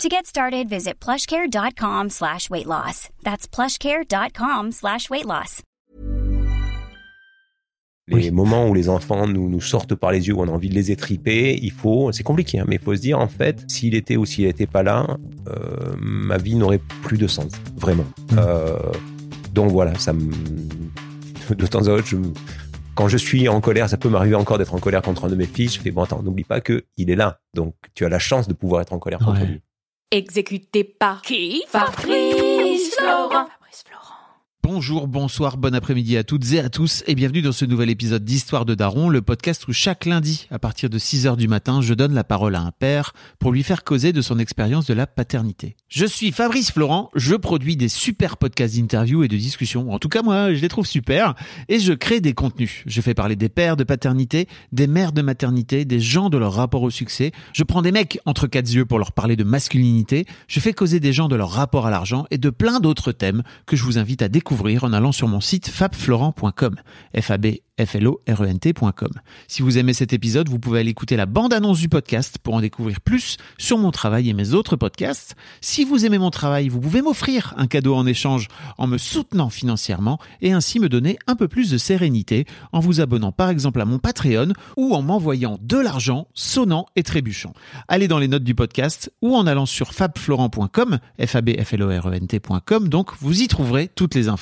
To get started, visit plushcare.com slash weight loss. That's plushcare.com slash weight loss. Les moments où les enfants nous, nous sortent par les yeux, où on a envie de les étriper, il faut, c'est compliqué, hein, mais il faut se dire, en fait, s'il était ou s'il n'était pas là, euh, ma vie n'aurait plus de sens, vraiment. Euh, donc voilà, ça me... De temps à autre, je quand je suis en colère, ça peut m'arriver encore d'être en colère contre un de mes fils. Je fais bon, attends, n'oublie pas que il est là. Donc, tu as la chance de pouvoir être en colère contre Ouais. lui. Exécuté par qui? Fabrice Florent. Bonjour, bonsoir, bon après-midi à toutes et à tous et bienvenue dans ce nouvel épisode d'Histoire de Daron, le podcast où chaque lundi, à partir de 6h du matin, je donne la parole à un père pour lui faire causer de son expérience de la paternité. Je suis Fabrice Florent, je produis des super podcasts d'interviews et de discussions, en tout cas moi je les trouve super, et je crée des contenus. Je fais parler des pères de paternité, des mères de maternité, des gens de leur rapport au succès, je prends des mecs entre quatre yeux pour leur parler de masculinité, je fais causer des gens de leur rapport à l'argent et de plein d'autres thèmes que je vous invite à découvrir en allant sur mon site fabflorent.com. f e. Si vous aimez cet épisode, vous pouvez aller écouter la bande-annonce du podcast pour en découvrir plus sur mon travail et mes autres podcasts. Si vous aimez mon travail, vous pouvez m'offrir un cadeau en échange en me soutenant financièrement et ainsi me donner un peu plus de sérénité en vous abonnant par exemple à mon Patreon ou en m'envoyant de l'argent sonnant et trébuchant. Allez dans les notes du podcast ou en allant sur fabflorent.com, f e donc vous y trouverez toutes les infos.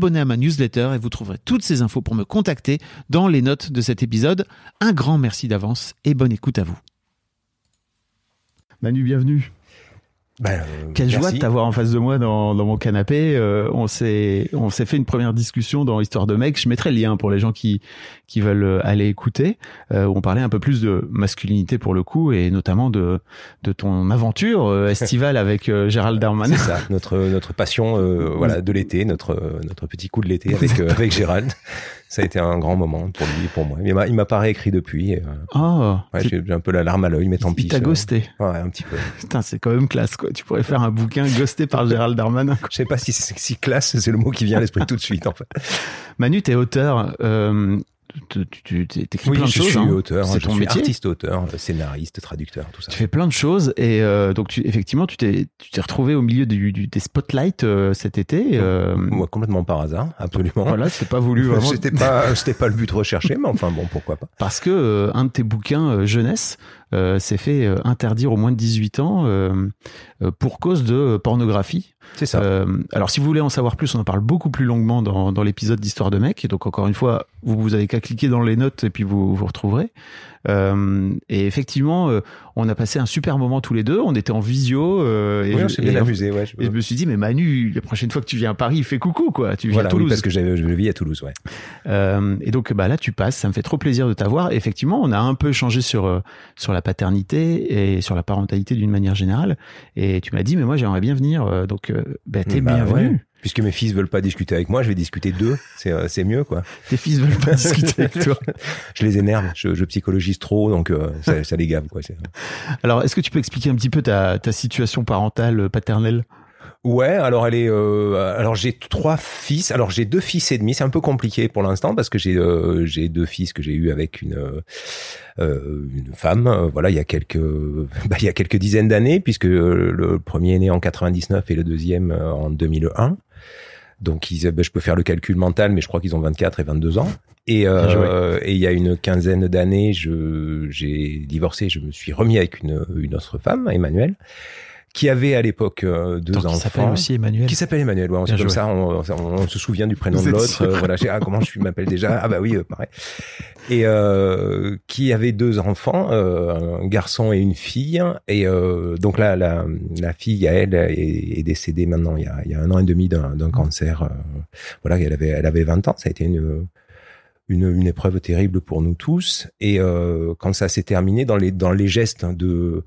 À ma newsletter et vous trouverez toutes ces infos pour me contacter dans les notes de cet épisode. Un grand merci d'avance et bonne écoute à vous. Manu, bienvenue. Ben, euh, Quelle joie de t'avoir en face de moi dans, dans mon canapé. Euh, on s'est on s'est fait une première discussion dans Histoire de mec. Je mettrai le lien pour les gens qui qui veulent aller écouter. Euh, où on parlait un peu plus de masculinité pour le coup et notamment de de ton aventure euh, estivale avec euh, Gérald Darmanin. C'est ça, notre notre passion, euh, voilà, de l'été, notre notre petit coup de l'été avec avec Gérald. Ça a été un grand moment pour lui et pour moi. Il m'a il m'a pas réécrit depuis. et, Oh, ouais, j'ai un peu la larme à l'œil, mais tant pis. il t'a ghosté. Ouais, un petit peu. Putain, c'est quand même classe quoi. Tu pourrais faire un bouquin ghosté par Gérald Darmanin. Je sais pas si si classe, c'est le mot qui vient à l'esprit tout de suite en fait. Manu, t'es auteur. Euh, tu tu- tu- t'écris Oui, plein de je choses. suis hein. auteur, C'est je ton suis artiste auteur, scénariste, traducteur, tout ça. Tu fais plein de choses et euh, donc tu, effectivement tu t'es tu t'es retrouvé au milieu du, du- des spotlights euh, cet été. euh, Moi, complètement par hasard, absolument. voilà, c'était pas voulu vraiment C'était pas, c'était pas le but recherché, mais enfin bon, pourquoi pas. parce que un de tes bouquins jeunesse euh, s'est fait euh, interdire aux moins de 18 ans euh, euh, pour cause de pornographie. C'est ça. Euh, alors si vous voulez en savoir plus, on en parle beaucoup plus longuement dans, dans l'épisode d'Histoire de mec. Et donc encore une fois, vous, vous avez qu'à cliquer dans les notes et puis vous vous retrouverez. Euh, et effectivement, euh, on a passé un super moment tous les deux. On était en visio. euh, et oui, on je- s'est bien amusé, ouais. je- Et je me suis dit, mais Manu, la prochaine fois que tu viens à Paris, fais coucou, quoi. Tu viens Voilà, à oui, Toulouse. parce que je vis à Toulouse, ouais. Et donc, bah là, tu passes. Ça me fait trop plaisir de t'avoir. Effectivement, on a un peu échangé sur sur la paternité et sur la parentalité d'une manière générale. Et tu m'as dit, mais moi, j'aimerais bien venir. Donc, bah, t'es Bah, bienvenu. ouais. Puisque mes fils veulent pas discuter avec moi, je vais discuter d'eux. C'est, euh, c'est mieux, quoi. Tes fils veulent pas discuter avec toi. Je les énerve, je, je psychologise trop, donc euh, ça, ça les gave, quoi. C'est- Alors, est-ce que tu peux expliquer un petit peu ta, ta situation parentale, euh, paternelle? Ouais, alors elle est, euh, alors j'ai trois fils. Alors j'ai deux fils et demi. C'est un peu compliqué pour l'instant parce que j'ai euh, j'ai deux fils que j'ai eu avec une euh, euh, une femme. euh, voilà, il y a quelques bah, il y a quelques dizaines d'années puisque euh, le premier est né en 99 et le deuxième euh, en 2001. Donc ils, ben, je peux faire le calcul mental, mais je crois qu'ils ont 24 et 22 ans. Et, euh, et il y a une quinzaine d'années, je j'ai divorcé, je me suis remis avec une, une autre femme, Emmanuel, qui avait à l'époque euh, deux Donc, enfants. il s'appelle aussi Emmanuel. Qui s'appelle Emmanuel, ouais, Bien comme ça, on, on- on se souvient du prénom Vous de l'autre. euh, voilà, ah, comment je m'appelle déjà? Ah bah oui, euh, pareil. Et euh, qui avait deux enfants, un garçon et une fille. Et euh, donc là, la, la fille, à elle, est, est décédée maintenant il y a, il y a un an et demi d'un cancer. voilà, elle avait, elle avait 20 ans. Ça a été une une, une épreuve terrible pour nous tous. Et euh, quand ça s'est terminé, dans les, dans les gestes de,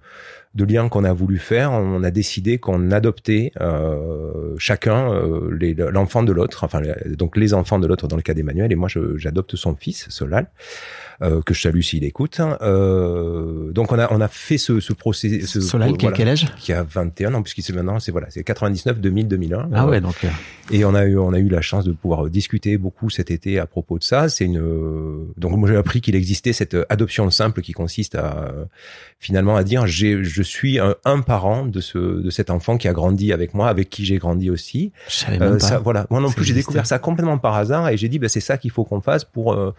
de lien qu'on a voulu faire, on a décidé qu'on adoptait euh, chacun euh, l'enfant de l'autre, enfin les- donc les enfants de l'autre dans le cas d'Emmanuel, et moi j'adopte son fils, Solal, euh, que je salue s'il écoute. Euh, donc on a, on a fait ce, ce processus. Solal, qui a quel âge? qui a 21 ans, puisqu'il c'est maintenant, c'est voilà, c'est 99, 2000, 2001. Ah ouais, donc euh, et on a eu, on a eu la chance de pouvoir discuter beaucoup cet été à propos de ça. C'est une, donc moi j'ai appris qu'il existait cette adoption simple qui consiste à finalement à dire j'ai, je suis un, un parent de ce, de cet enfant qui a grandi avec moi, avec qui j'ai grandi aussi. je savais même Euh, pas. ça, voilà. Moi non plus, j'ai découvert ça complètement par hasard et j'ai dit, bah, c'est ça qu'il faut qu'on fasse pour, euh,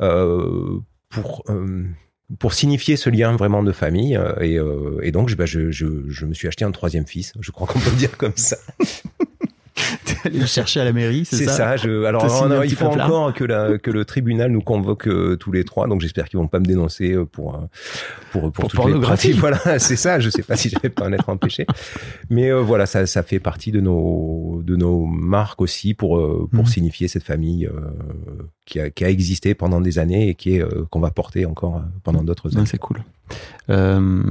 euh, pour, pour signifier ce lien vraiment de famille. Et, euh, et donc, je, bah, je, je, je me suis acheté un troisième fils. Je crois qu'on peut le dire comme ça. Le chercher à la mairie, c'est C'est ça, ça. je, alors, il faut encore que, la, que le tribunal nous convoque euh, tous les trois. Donc, j'espère qu'ils vont pas me dénoncer euh, pour euh, pour pour, Pour toutes les pornographie. pratiques. Voilà, c'est ça. Je sais pas si j'avais pas en être empêché, mais euh, voilà, ça ça fait partie de nos de nos marques aussi pour pour Mhm. signifier cette famille qui a qui a existé pendant des années et qui est qu'on va porter encore pendant d'autres années. c'est cool. Euh,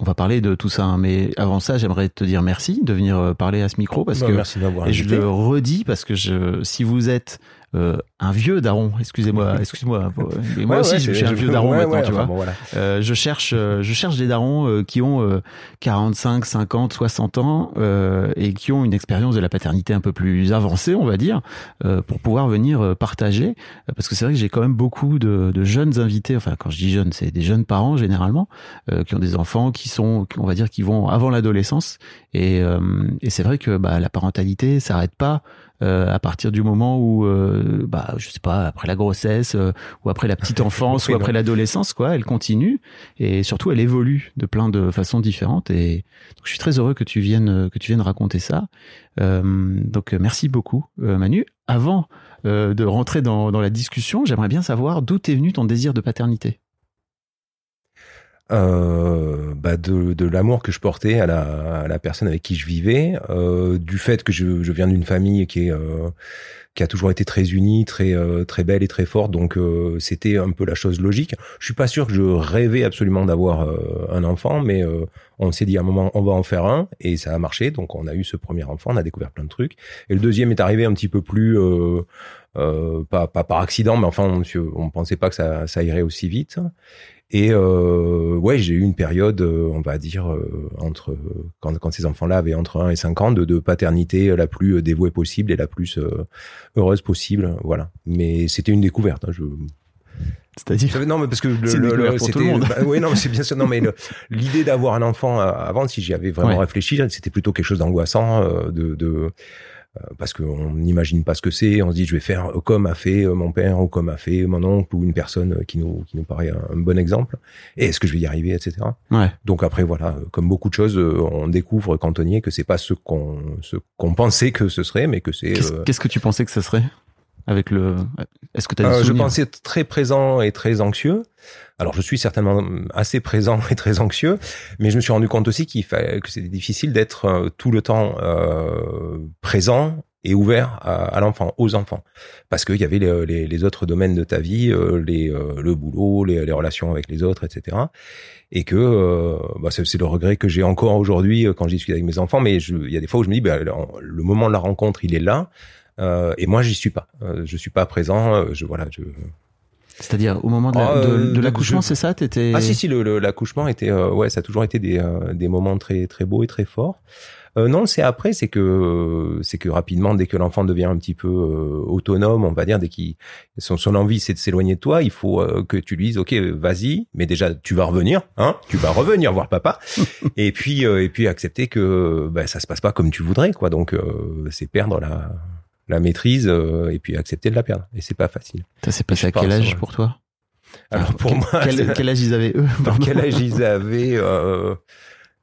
on va parler de tout ça, hein, mais avant ça, j'aimerais te dire merci de venir euh, parler à ce micro parce Bah, que merci et je le redis parce que je, si vous êtes euh, un vieux daron, excusez-moi, excusez-moi, mais moi Ouais, aussi ouais, je suis un vieux daron ouais, maintenant, tu vois. bon, voilà. Euh, je cherche, euh, je cherche des darons euh, qui ont euh, 45, 50, 60 ans euh, et qui ont une expérience de la paternité un peu plus avancée, on va dire, euh, pour pouvoir venir euh, partager. Euh, Parce que c'est vrai que j'ai quand même beaucoup de, de jeunes invités. Enfin, quand je dis jeunes, c'est des jeunes parents généralement euh, qui ont des enfants qui sont, on va dire, qui vont avant l'adolescence. Et, euh, et c'est vrai que bah, la parentalité s'arrête pas. Euh, à partir du moment où, euh, bah, je sais pas, après la grossesse euh, ou après la petite enfance ou après l'adolescence, quoi, elle continue et surtout elle évolue de plein de façons différentes. Et donc, je suis très heureux que tu viennes que tu viennes raconter ça. Euh, donc merci beaucoup, Manu. Avant euh, de rentrer dans, dans la discussion, j'aimerais bien savoir d'où est venu ton désir de paternité? Euh, bah de, de l'amour que je portais à la, à la personne avec qui je vivais, euh, du fait que je, je viens d'une famille qui est euh, qui a toujours été très unie, très euh, très belle et très forte, donc euh, c'était un peu la chose logique. Je suis pas sûr que je rêvais absolument d'avoir euh, un enfant, mais on s'est dit à un moment on va en faire un et ça a marché, donc on a eu ce premier enfant, on a découvert plein de trucs, et le deuxième est arrivé un petit peu plus pas, pas par accident, mais enfin on, on pensait pas que ça, ça irait aussi vite. Et euh, ouais, j'ai eu une période, euh, on va dire, euh, entre quand, quand ces enfants-là avaient entre 1 et 5 ans, de, de paternité la plus euh, dévouée possible et la plus heureuse possible. Voilà. Mais c'était une découverte. hein, je... C'est-à-dire Non, mais parce que le, le- le- pour tout c'était- le monde. bah, oui, non, mais c'est bien sûr. Non, mais l'idée d'avoir un enfant avant, si j'y avais vraiment Ouais. réfléchi, c'était plutôt quelque chose d'angoissant, euh, de, de parce qu'on n'imagine pas ce que c'est. On se dit, je vais faire comme a fait euh, mon père ou comme a fait mon oncle ou une personne euh, qui nous qui nous paraît un, bon exemple. Et est-ce que je vais y arriver, etc. Ouais. Donc après, voilà, euh, comme beaucoup de choses, euh, on découvre quand on y est que c'est pas ce qu'on ce qu'on pensait que ce serait, mais que c'est. Qu'est-ce euh, qu'est-ce que tu pensais que ce serait avec le Est-ce que tu as des euh, je pensais être très présent et très anxieux. Alors je suis certainement assez présent et très anxieux, mais je me suis rendu compte aussi qu'il fallait que c'était difficile d'être euh, tout le temps euh, présent et ouvert à, à l'enfant, aux enfants, parce qu'il y avait les, les- les autres domaines de ta vie, euh, les, le boulot, les, les relations avec les autres, etc. Et que euh, bah, c'est c'est le regret que j'ai encore aujourd'hui quand je discute avec mes enfants. Mais il y a des fois où je me dis, bah, le moment de la rencontre, il est là. Euh, et moi, j'y suis pas. Euh, je suis pas présent. euh, Je voilà. Je... C'est-à-dire au moment de la- Ah, de- de l'accouchement, je- c'est ça T'étais Ah si si, le- le- l'accouchement était ouais, ça a toujours été des, des moments très très beaux et très forts. Euh, non, c'est après, c'est que c'est que rapidement, dès que l'enfant devient un petit peu euh, autonome, on va dire, dès qu'il son, son envie c'est de s'éloigner de toi, il faut euh, que tu lui dises, ok, vas-y, mais déjà tu vas revenir, hein, tu vas revenir voir papa, et puis et puis accepter que bah, ça se passe pas comme tu voudrais, quoi. Donc c'est perdre la la maîtrise euh, et puis accepter de la perdre, et c'est pas facile. Ça s'est passé à quel âge pour toi? Alors pour quel, moi, quel, âge ils avaient eux Par quel âge ils avaient euh,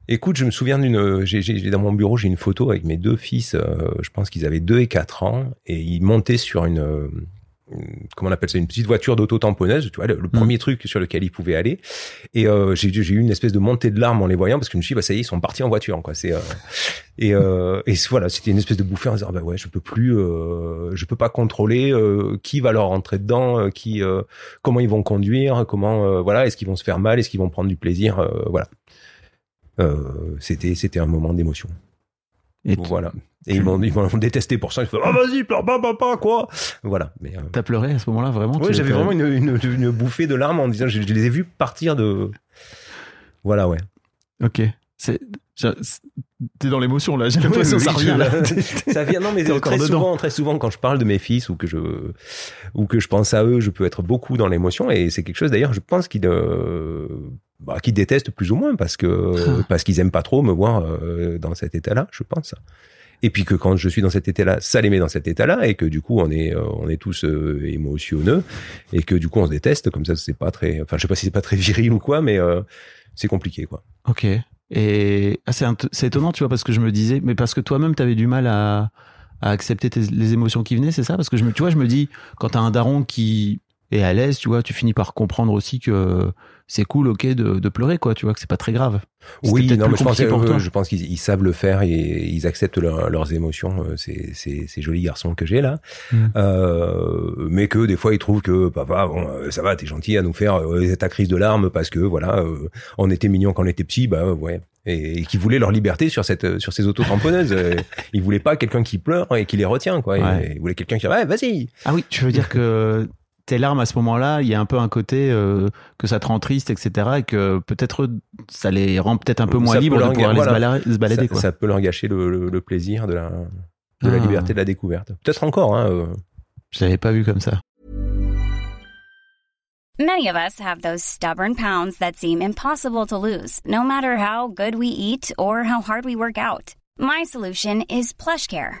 Écoute, je me souviens d'une. J'ai, j'ai- dans mon bureau, j'ai une photo avec mes deux fils. euh, je pense qu'ils avaient 2 et 4 ans et ils montaient sur une. Comment on appelle ça une petite voiture d'auto-tamponneuse tu vois le, le premier truc sur lequel ils pouvaient aller. Et euh, j'ai, eu une espèce de montée de larmes en les voyant parce que je me suis dit bah ça y est ils sont partis en voiture quoi. C'est euh, et euh, et voilà c'était une espèce de bouffée en disant bah ouais je peux plus je peux pas contrôler qui va leur rentrer dedans qui comment ils vont conduire comment voilà est-ce qu'ils vont se faire mal est-ce qu'ils vont prendre du plaisir voilà. C'était c'était un moment d'émotion. Et voilà et ils m'ont ils m'ont détesté pour ça. Ils font ah vas-y pleure pas papa quoi. Voilà mais euh, T'as pleuré à ce moment-là, vraiment? Tu- j'avais vraiment une, une, une bouffée de larmes en disant je, je les ai vus partir de voilà ouais. Ok. C'est, t'es dans l'émotion là. J'ai l'impression Oui, que ça oui, revient là. ça vient. Non mais très dedans. souvent très souvent quand je parle de mes fils ou que je ou que je pense à eux je peux être beaucoup dans l'émotion. Et c'est quelque chose d'ailleurs je pense qu'ils euh, bah, qu'ils détestent plus ou moins parce que parce qu'ils aiment pas trop me voir euh, dans cet état-là je pense et puis que quand je suis dans cet état-là ça les met dans cet état-là et que du coup on est euh, on est tous euh, émotionneux et que du coup on se déteste comme ça c'est pas très enfin je sais pas si c'est pas très viril ou quoi mais euh, c'est compliqué quoi Ok. Et ah, c'est, étonnant, tu vois, parce que je me disais, mais parce que toi-même, t'avais du mal à, à accepter les émotions qui venaient, c'est ça? Parce que je me, tu vois, je me dis, quand t'as un daron qui est à l'aise, tu vois, tu finis par comprendre aussi que c'est cool, ok, de, de pleurer, quoi, tu vois, que c'est pas très grave. Oui, non, mais je pense, compliqué pour euh, toi. je pense qu'ils ils savent le faire et ils acceptent leur- leurs émotions. euh, Ces, ces, ces jolis garçons que j'ai là, Mm. euh, mais que des fois ils trouvent que papa, bon, euh, ça va, t'es gentil à nous faire euh, ta crise de larmes parce que voilà, euh, on était mignons quand on était petits, bah ouais. Et, et qui voulaient leur liberté sur cette sur ces auto-tamponneuses. Euh, ils voulaient pas quelqu'un qui pleure et qui les retient quoi. Ouais. Ils voulaient quelqu'un qui dit ouais vas-y. Ah oui, tu veux dire que tes larmes à ce moment-là, il y a un peu un côté euh, que ça te rend triste, etc. Et que peut-être ça les rend peut-être un peu moins Ça libres de pouvoir se voilà. balader, se balader, ça, quoi. ça peut leur gâcher le, le- le plaisir de la de la Ah. liberté de la découverte. Peut-être encore. Hein, euh. Je l'avais pas vu comme ça. Many of us have those stubborn pounds that seem impossible to lose, no matter how good we eat or how hard we work out. My solution is PlushCare.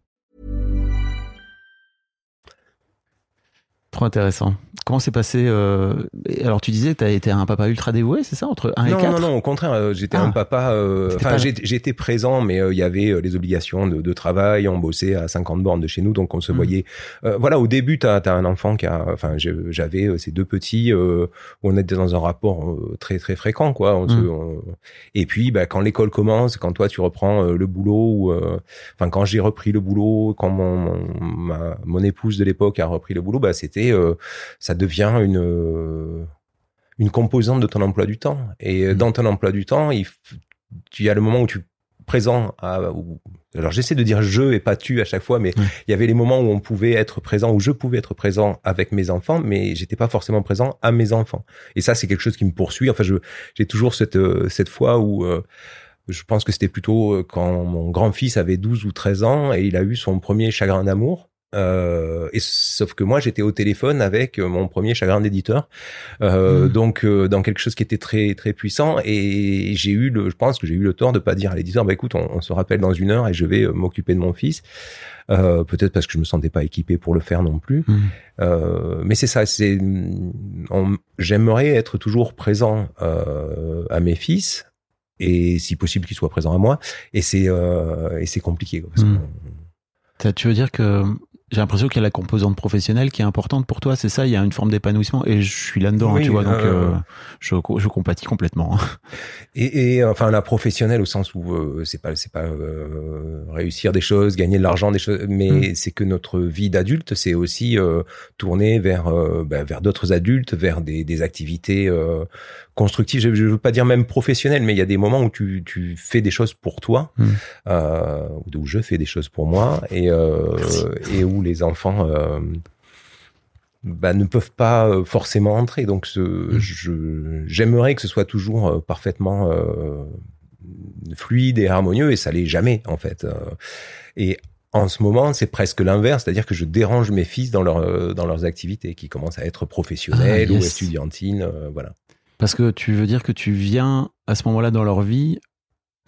Trop intéressant. Comment s'est passé euh, et Alors, tu disais que tu as été un papa ultra dévoué, c'est ça Entre 1 et non, 4 non, non, au contraire, euh, j'étais Ah. un papa. euh, Enfin, j'étais présent, mais euh, il y avait les obligations de, de travail. On bossait à 50 bornes de chez nous, donc on se Mhm. voyait. voilà, au début, t'as as un enfant qui a. Enfin, j'avais ces deux petits où on était dans un rapport très très fréquent, quoi. On se- on- Et puis, bah, quand l'école commence, quand toi tu reprends le boulot, ou, enfin quand j'ai repris le boulot, quand mon mon, ma- mon épouse de l'époque a repris le boulot, bah c'était, euh, ça devient une une composante de ton emploi du temps. Et euh, Mhm. dans ton emploi du temps, il, tu y a le moment où tu es présent à, où- alors j'essaie de dire je et pas tu à chaque fois, mais il y avait les moments où on pouvait être présent, où je pouvais être présent avec mes enfants, mais j'étais pas forcément présent à mes enfants. Et ça, c'est quelque chose qui me poursuit. Enfin, je, j'ai toujours cette, euh, cette fois où, euh, je pense que c'était plutôt quand mon grand-fils avait 12 ou 13 ans et il a eu son premier chagrin d'amour. Euh, et sauf que moi j'étais au téléphone avec euh, mon premier chagrin d'éditeur, euh, Mhm. donc euh, dans quelque chose qui était très très puissant. Et j'ai eu le, je pense que j'ai eu le tort de pas dire à l'éditeur bah écoute on, on se rappelle dans une heure et je vais euh, m'occuper de mon fils, euh, peut-être parce que je me sentais pas équipé pour le faire non plus, euh, mais c'est ça, c'est j'aimerais être toujours présent euh, à mes fils et si possible qu'ils soient présents à moi. Et c'est euh, et c'est compliqué parce Ça, Tu veux dire que j'ai l'impression qu'il y a la composante professionnelle qui est importante pour toi, c'est ça Il y a une forme d'épanouissement et je suis là-dedans, hein, tu vois, donc euh, euh, je, je compatis complètement. Et, et, enfin la professionnelle au sens où euh, c'est pas c'est pas euh, réussir des choses, gagner de l'argent, des choses, mais c'est que notre vie d'adulte c'est aussi euh, tourner vers ben, vers d'autres adultes, vers des, des activités constructives. Je, je veux pas dire même professionnelles, mais il y a des moments où tu tu fais des choses pour toi, Mm. euh, où je fais des choses pour moi et euh, et où les enfants euh, bah, ne peuvent pas forcément entrer. Donc, je, j'aimerais que ce soit toujours parfaitement fluide et harmonieux, et ça l'est jamais en fait. Et en ce moment, c'est presque l'inverse, c'est-à-dire que je dérange mes fils dans, leur, dans leurs activités, qui commencent à être professionnelles Ah, ou euh, voilà. Parce que tu veux dire que tu viens à ce moment-là dans leur vie.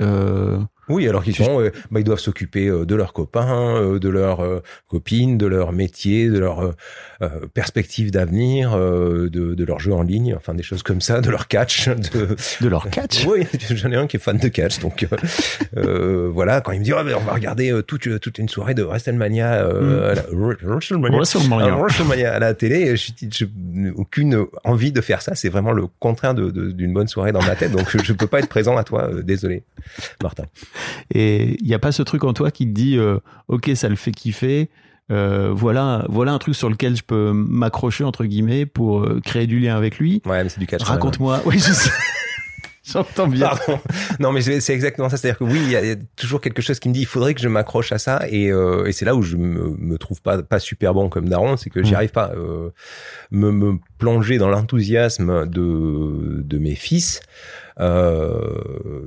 Euh, Oui, alors qu'ils sont, euh, bah, ils doivent s'occuper euh, de leurs copains, euh, de leurs euh, copines, de leur métier, de leurs euh, euh, perspectives d'avenir, euh, de, de leurs jeux en ligne, enfin des choses comme ça, de leur catch, de, de leur catch. Oui, j'en ai un qui est fan de catch, donc voilà. Quand il me dit, oh, on va regarder toute, toute une soirée de WrestleMania, euh, à la- WrestleMania, WrestleMania. à WrestleMania à la télé, je je- aucune envie de faire ça. C'est vraiment le contraire de- d'une bonne soirée dans ma tête, donc je peux pas être présent à toi. désolé, Martin. Et il n'y a pas ce truc en toi qui te dit, euh, ok, ça le fait kiffer. euh, voilà, voilà un truc sur lequel je peux m'accrocher entre guillemets pour euh, créer du lien avec lui. Ouais, mais c'est du catch. Raconte-moi. Oui, je sais. J'entends bien. Pardon. Non, mais c'est exactement ça. C'est-à-dire que oui, il y, a- toujours quelque chose qui me dit, il faudrait que je m'accroche à ça. Et, euh, et c'est là où je me, me trouve pas, pas super bon comme daron, c'est que j'y Mm. arrive pas. Euh, me, me plonger dans l'enthousiasme de, de mes fils,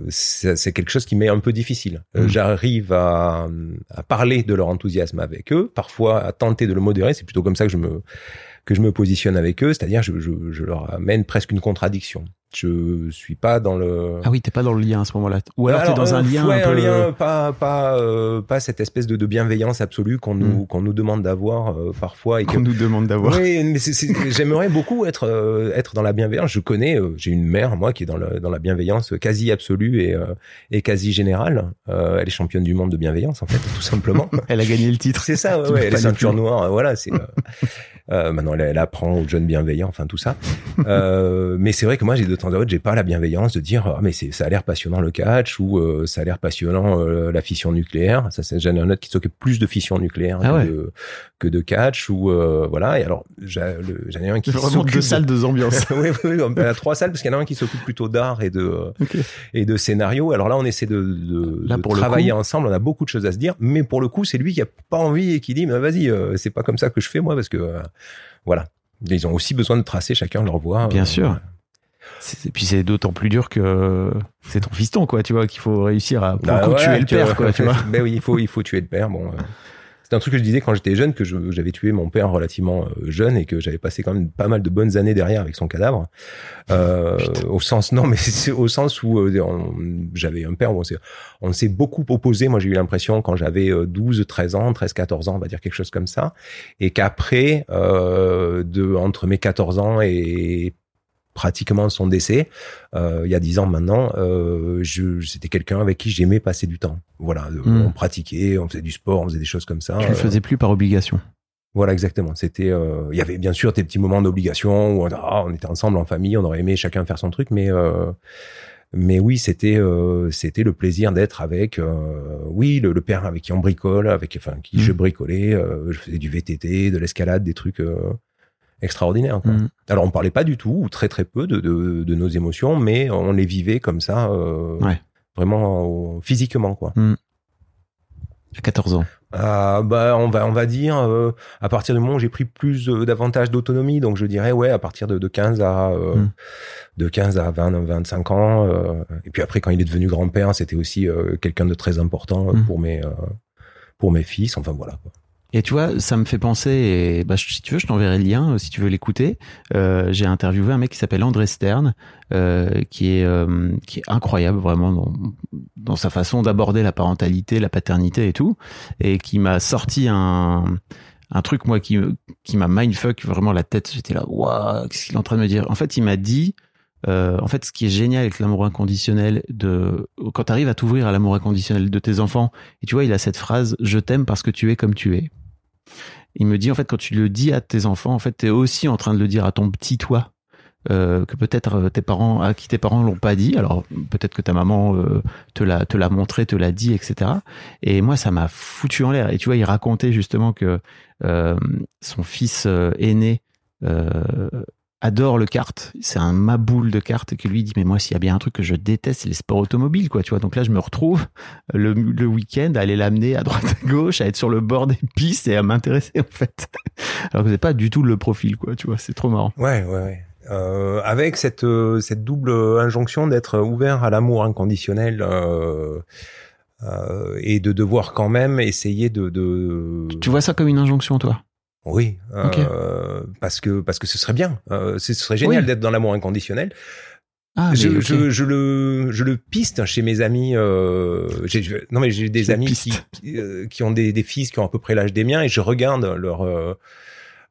c'est c'est quelque chose qui m'est un peu difficile. Euh, Mm. J'arrive à, à parler de leur enthousiasme avec eux, parfois à tenter de le modérer. C'est plutôt comme ça que je me que je me positionne avec eux, c'est-à-dire je, je, je leur amène presque une contradiction. Je suis pas dans le Ah oui, t'es pas dans le lien à ce moment-là. Ou alors, t'es dans euh, un lien ouais, un peu. lien, pas pas euh, pas cette espèce de, de bienveillance absolue qu'on nous qu'on nous demande d'avoir euh, parfois que qu'on nous demande d'avoir. oui, mais j'aimerais beaucoup être euh, être dans la bienveillance. Je connais, euh, j'ai une mère moi qui est dans le, dans la bienveillance quasi absolue et euh, et quasi générale. Euh, elle est championne du monde de bienveillance en fait, tout simplement. Elle a gagné le titre. C'est ça, ouais, ouais, elle est ceinture noire, euh, voilà, c'est. Euh, maintenant, elle, elle apprend aux jeunes bienveillants, enfin tout ça. Euh, mais c'est vrai que moi, j'ai de temps à autre, j'ai pas la bienveillance de dire, ah, mais c'est, ça a l'air passionnant le catch ou euh, ça a l'air passionnant euh, la fission nucléaire. Ça, c'est j'en ai un autre qui s'occupe plus de fission nucléaire Ah que, ouais. de, que de catch ou euh, voilà. Et alors, j'en ai un qui s'occupe deux de- salles, deux ambiances. oui, oui, a trois salles parce qu'il y en a un qui s'occupe plutôt d'art et de et de scénario. Alors là, on essaie de, de, Là, de pour travailler coup- ensemble. On a beaucoup de choses à se dire, mais pour le coup, c'est lui qui a pas envie et qui dit, mais vas-y, euh, c'est pas comme ça que je fais moi, parce que voilà, ils ont aussi besoin de tracer chacun leur voie. Bien euh, sûr. Et puis c'est d'autant plus dur que c'est ton fiston, quoi, tu vois, qu'il faut réussir à pour Bah le coup, ouais, tuer le père, quoi, tu vois. ben oui, il faut, il faut tuer le père. Bon, euh, c'est un truc que je disais quand j'étais jeune, que je- j'avais tué mon père relativement euh, jeune et que j'avais passé quand même pas mal de bonnes années derrière avec son cadavre. Euh, au sens, non, mais c'est au sens où euh, j'avais un père, où on s'est, beaucoup opposé. Moi, j'ai eu l'impression quand j'avais euh, 12, 13 ans, 13, 14 ans, on va dire quelque chose comme ça. Et qu'après, euh, de, entre mes 14 ans et pratiquement son décès, euh, il y a dix ans maintenant, euh, c'était quelqu'un avec qui j'aimais passer du temps. Voilà, euh, Mm. on pratiquait, on faisait du sport, on faisait des choses comme ça. Tu le faisais plus par obligation. voilà, exactement. C'était, euh, il y avait bien sûr des petits moments d'obligation où on, ah, on était ensemble en famille, on aurait aimé chacun faire son truc, mais euh, mais oui, c'était euh, c'était le plaisir d'être avec, oui, le, le père avec qui on bricole, avec enfin qui je bricolais, euh, je faisais du VTT, de l'escalade, des trucs extraordinaires. Quoi. Mm. Alors on parlait pas du tout ou très très peu de, de, de nos émotions, mais on les vivait comme ça, euh, Ouais. vraiment euh, physiquement quoi. À 14 ans. Ah, bah on va on va dire euh, à partir du moment où j'ai pris plus davantage d'autonomie, donc je dirais ouais à partir de, de 15 à Mm. de 15 à 20 25 ans. et puis après quand il est devenu grand-père, c'était aussi quelqu'un de très important Mm. pour mes pour mes fils. Enfin voilà. Quoi. Et tu vois, ça me fait penser, et bah, si tu veux, je t'enverrai le lien euh, si tu veux l'écouter. Euh, J'ai interviewé un mec qui s'appelle André Stern, euh, qui est incroyable vraiment dans, sa façon d'aborder la parentalité, la paternité et tout, et qui m'a sorti un truc moi qui qui m'a mindfuck vraiment la tête. J'étais là, waouh, qu'est-ce qu'il est en train de me dire? En fait, il m'a dit. en fait, ce qui est génial avec l'amour inconditionnel, de quand tu arrives à t'ouvrir à l'amour inconditionnel de tes enfants, et tu vois, il a cette phrase "Je t'aime parce que tu es comme tu es". Il me dit en fait quand tu le dis à tes enfants, en fait, t'es aussi en train de le dire à ton petit toi. euh, que peut-être euh, tes parents à qui tes parents l'ont pas dit alors peut-être que ta maman euh, te l'a te montré te l'a dit etc et moi ça m'a foutu en l'air et tu vois il racontait justement que son fils aîné adore le kart. C'est un maboule de kart et que lui dit mais moi s'il y a bien un truc que je déteste c'est les sports automobiles quoi tu vois. Donc là je me retrouve le, le week-end à aller l'amener à droite à gauche à être sur le bord des pistes et à m'intéresser en fait. Alors que c'est pas du tout le profil quoi tu vois. C'est trop marrant. Ouais, ouais, ouais. Euh, avec cette euh, cette double injonction d'être ouvert à l'amour inconditionnel euh, euh, et de devoir quand même essayer de, de... tu vois ça comme une injonction toi? Oui euh, parce que parce que ce serait bien. Euh, ce serait génial Oui. d'être dans l'amour inconditionnel. Ah je, je, je le je le piste chez mes amis euh, j'ai non mais j'ai des Je amis qui euh, qui ont des, des fils qui ont à peu près l'âge des miens et je regarde leur euh,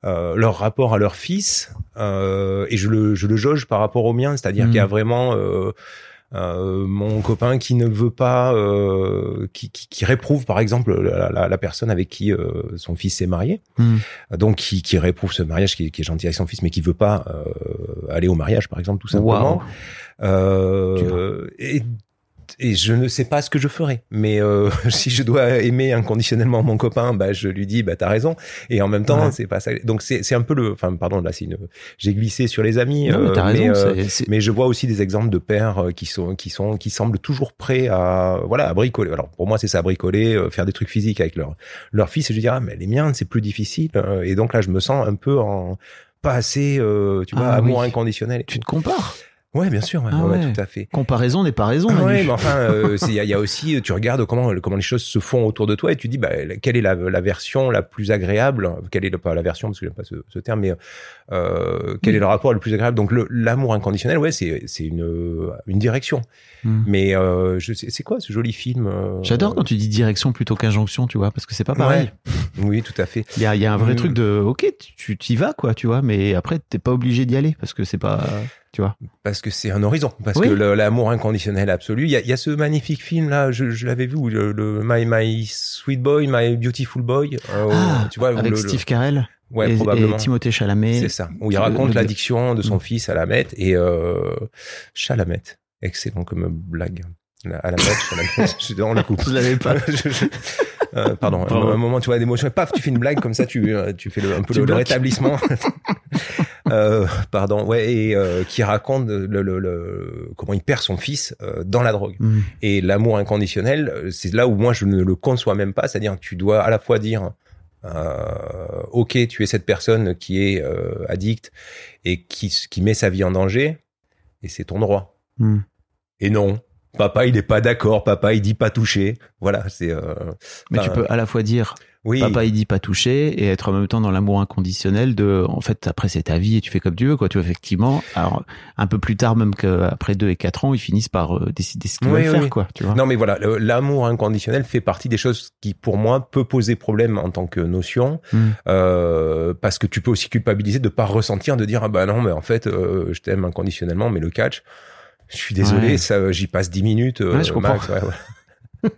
leur rapport à leur fils euh, et je le je le jauge par rapport au mien. C'est-à-dire Mhm. qu'il y a vraiment euh, mon copain qui ne veut pas, euh, qui, qui, qui réprouve par exemple la, la, la personne avec qui euh, son fils s'est marié, Hmm. donc qui, qui réprouve ce mariage, qui, qui est gentil avec son fils, mais qui veut pas euh, aller au mariage par exemple tout simplement. Euh, et, et je ne sais pas ce que je ferai, mais euh, si je dois aimer inconditionnellement mon copain, bah je lui dis bah t'as raison. Et en même temps Ouais. c'est pas ça. Donc c'est c'est un peu le, enfin pardon là c'est une, j'ai glissé sur les amis. Non, mais euh, t'as raison. euh, c'est- mais je vois aussi des exemples de pères euh, qui sont qui sont qui semblent toujours prêts à voilà à bricoler. Alors pour moi c'est ça bricoler, faire des trucs physiques avec leur leur fils. Et je dis ah mais les miens c'est plus difficile. Et donc là je me sens un peu en pas assez euh, tu vois Ah amour oui. inconditionnel. Tu te compares? Ouais bien sûr ouais, Ah ouais, ouais. tout à fait. Comparaison n'est pas raison. Ah ouais, mais enfin, euh, il y, a- il y a aussi, tu regardes comment comment les choses se font autour de toi et tu dis, bah, quelle est la, la version la plus agréable Quelle est le- pas la version parce que j'aime pas ce, ce terme, mais euh, quel est le rapport le plus agréable? Donc l'amour inconditionnel, ouais, c'est c'est une une direction. Hmm. Mais euh, je c'est quoi ce joli film euh, J'adore quand tu dis direction plutôt qu'injonction, tu vois, parce que c'est pas pareil. Oui, tout à fait. Il y a, il y a un vrai Mm. truc de, ok, tu tu y vas, quoi, tu vois, mais après, t'es pas obligé d'y aller, parce que c'est pas, tu vois. Parce que c'est un horizon. Parce Oui. que l'amour inconditionnel absolu. Il y a, il y a ce magnifique film là, je, je l'avais vu, où le, le My My Sweet Boy, My Beautiful Boy. euh, ah, tu vois, avec le- Steve Carell ouais, et, probablement. et Timothée Chalamet. C'est ça. Où il raconte l'addiction de son fils à la meth et euh, Chalamet. Excellent comme blague. La- À la Chalamet. je suis dans le coup. Je l'avais pas. Je- je- euh, pardon, un, Bravo. un moment tu vois d'émotion paf tu fais une blague comme ça tu euh, tu fais le, un peu le, rétablissement euh, pardon ouais et euh, qui raconte le, comment il perd son fils dans la drogue Mm. et l'amour inconditionnel, c'est là où moi je ne le conçois même pas. C'est-à-dire que tu dois à la fois dire, euh, ok, tu es cette personne qui est euh, addict et qui, qui met sa vie en danger, et c'est ton droit. Mm. Et non, papa il est pas d'accord, papa il dit pas toucher. Voilà, c'est. Euh, Mais tu peux à la fois dire, Oui. papa il dit pas toucher, et être en même temps dans l'amour inconditionnel de, en fait, après c'est ta vie et tu fais comme tu veux, quoi, tu vois, effectivement. Alors, un peu plus tard, même qu'après deux et quatre ans, ils finissent par euh, décider ce qu'ils Oui, veulent oui. faire, quoi, tu vois. Non, mais voilà, l'amour inconditionnel fait partie des choses qui, pour moi, peut poser problème en tant que notion, Mm. euh, parce que tu peux aussi culpabiliser de pas ressentir, de dire ah bah non, mais en fait, euh, je t'aime inconditionnellement, mais le catch, je suis désolé, Ouais. ça, j'y passe 10 minutes, euh, Ouais, je comprends. max.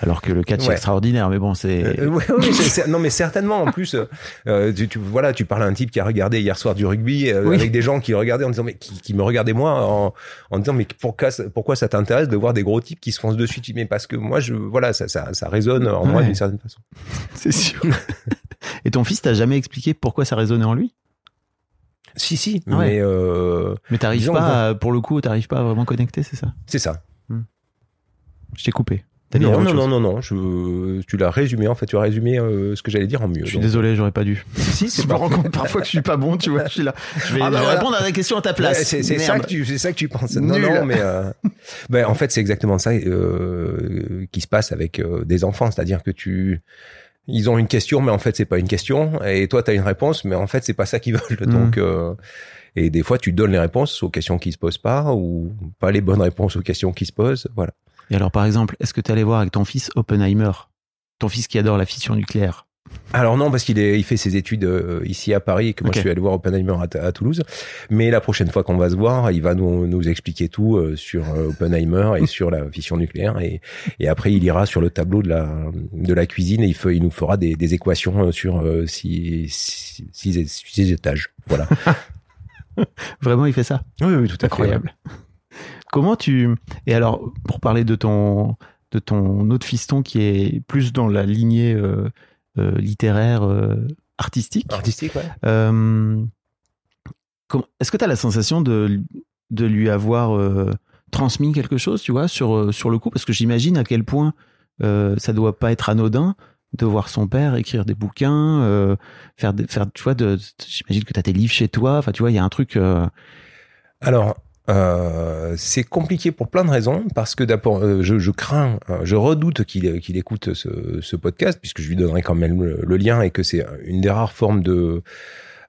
Alors que le catch est extraordinaire, mais bon, c'est. Euh, ouais, ouais, c'est- non, mais certainement. En plus, euh, tu, tu- voilà, tu parles à un type qui a regardé hier soir du rugby euh, Oui. avec des gens qui le regardaient en disant mais qui, qui me regardaient moi en, en disant mais pourquoi pourquoi ça t'intéresse de voir des gros types qui se foncent dessus? Mais parce que moi, je voilà, ça ça, ça résonne en moi d'une certaine façon. C'est sûr. Et ton fils t'a jamais expliqué pourquoi ça résonnait en lui? Si si, Ah ouais. mais euh, Mais t'arrives pas, à- pour le coup, t'arrives pas à vraiment connecter, c'est ça? C'est ça. Je t'ai coupé. Non, non, non, non, non, je, tu l'as résumé, en fait, tu as résumé euh, ce que j'allais dire en mieux. Je suis donc. désolé, j'aurais pas dû. Si, Je me rends compte parfois que je suis pas bon, tu vois. Je suis là. Je vais, Ah bah je vais voilà. répondre à la question à ta place. C'est ça que tu, c'est ça que tu penses. Non, Nul. non, mais euh, ben, en fait, c'est exactement ça euh, qui se passe avec des enfants, c'est-à-dire que tu, ils ont une question, mais en fait, c'est pas une question, et toi, tu as une réponse, mais en fait, c'est pas ça qu'ils veulent. Mhm. Donc, euh, et des fois, tu donnes les réponses aux questions qui se posent pas, ou pas les bonnes réponses aux questions qui se posent. Voilà. Et alors, par exemple, est-ce que t'es allé voir avec ton fils Oppenheimer? Ton fils qui adore la fission nucléaire. Alors non, parce qu'il il fait ses études euh, ici à Paris et que moi je suis allé voir Oppenheimer à, à Toulouse. Mais la prochaine fois qu'on va se voir, il va nous, nous expliquer tout euh, sur euh, Oppenheimer et sur la fission nucléaire. Et, et après, il ira sur le tableau de la, de la cuisine et il, fe- il nous fera des, des équations sur six, six, six- six étages. Voilà. Vraiment, il fait ça? oui, oui, tout à Incroyable. Comment tu et alors pour parler de ton de ton autre fiston qui est plus dans la lignée littéraire euh, artistique. Artistique, ouais. euh, Est-ce que tu as la sensation de de lui avoir euh, transmis quelque chose, tu vois, sur euh, sur le coup? Parce que j'imagine à quel point euh, ça doit pas être anodin de voir son père écrire des bouquins, euh, faire des, faire tu vois de j'imagine que tu as tes livres chez toi, enfin tu vois, il y a un truc euh, Alors, euh, c'est compliqué pour plein de raisons, parce que d'abord, euh, je, crains, euh, je redoute qu'il qu'il écoute ce, podcast, puisque je lui donnerai quand même le, lien et que c'est une des rares formes de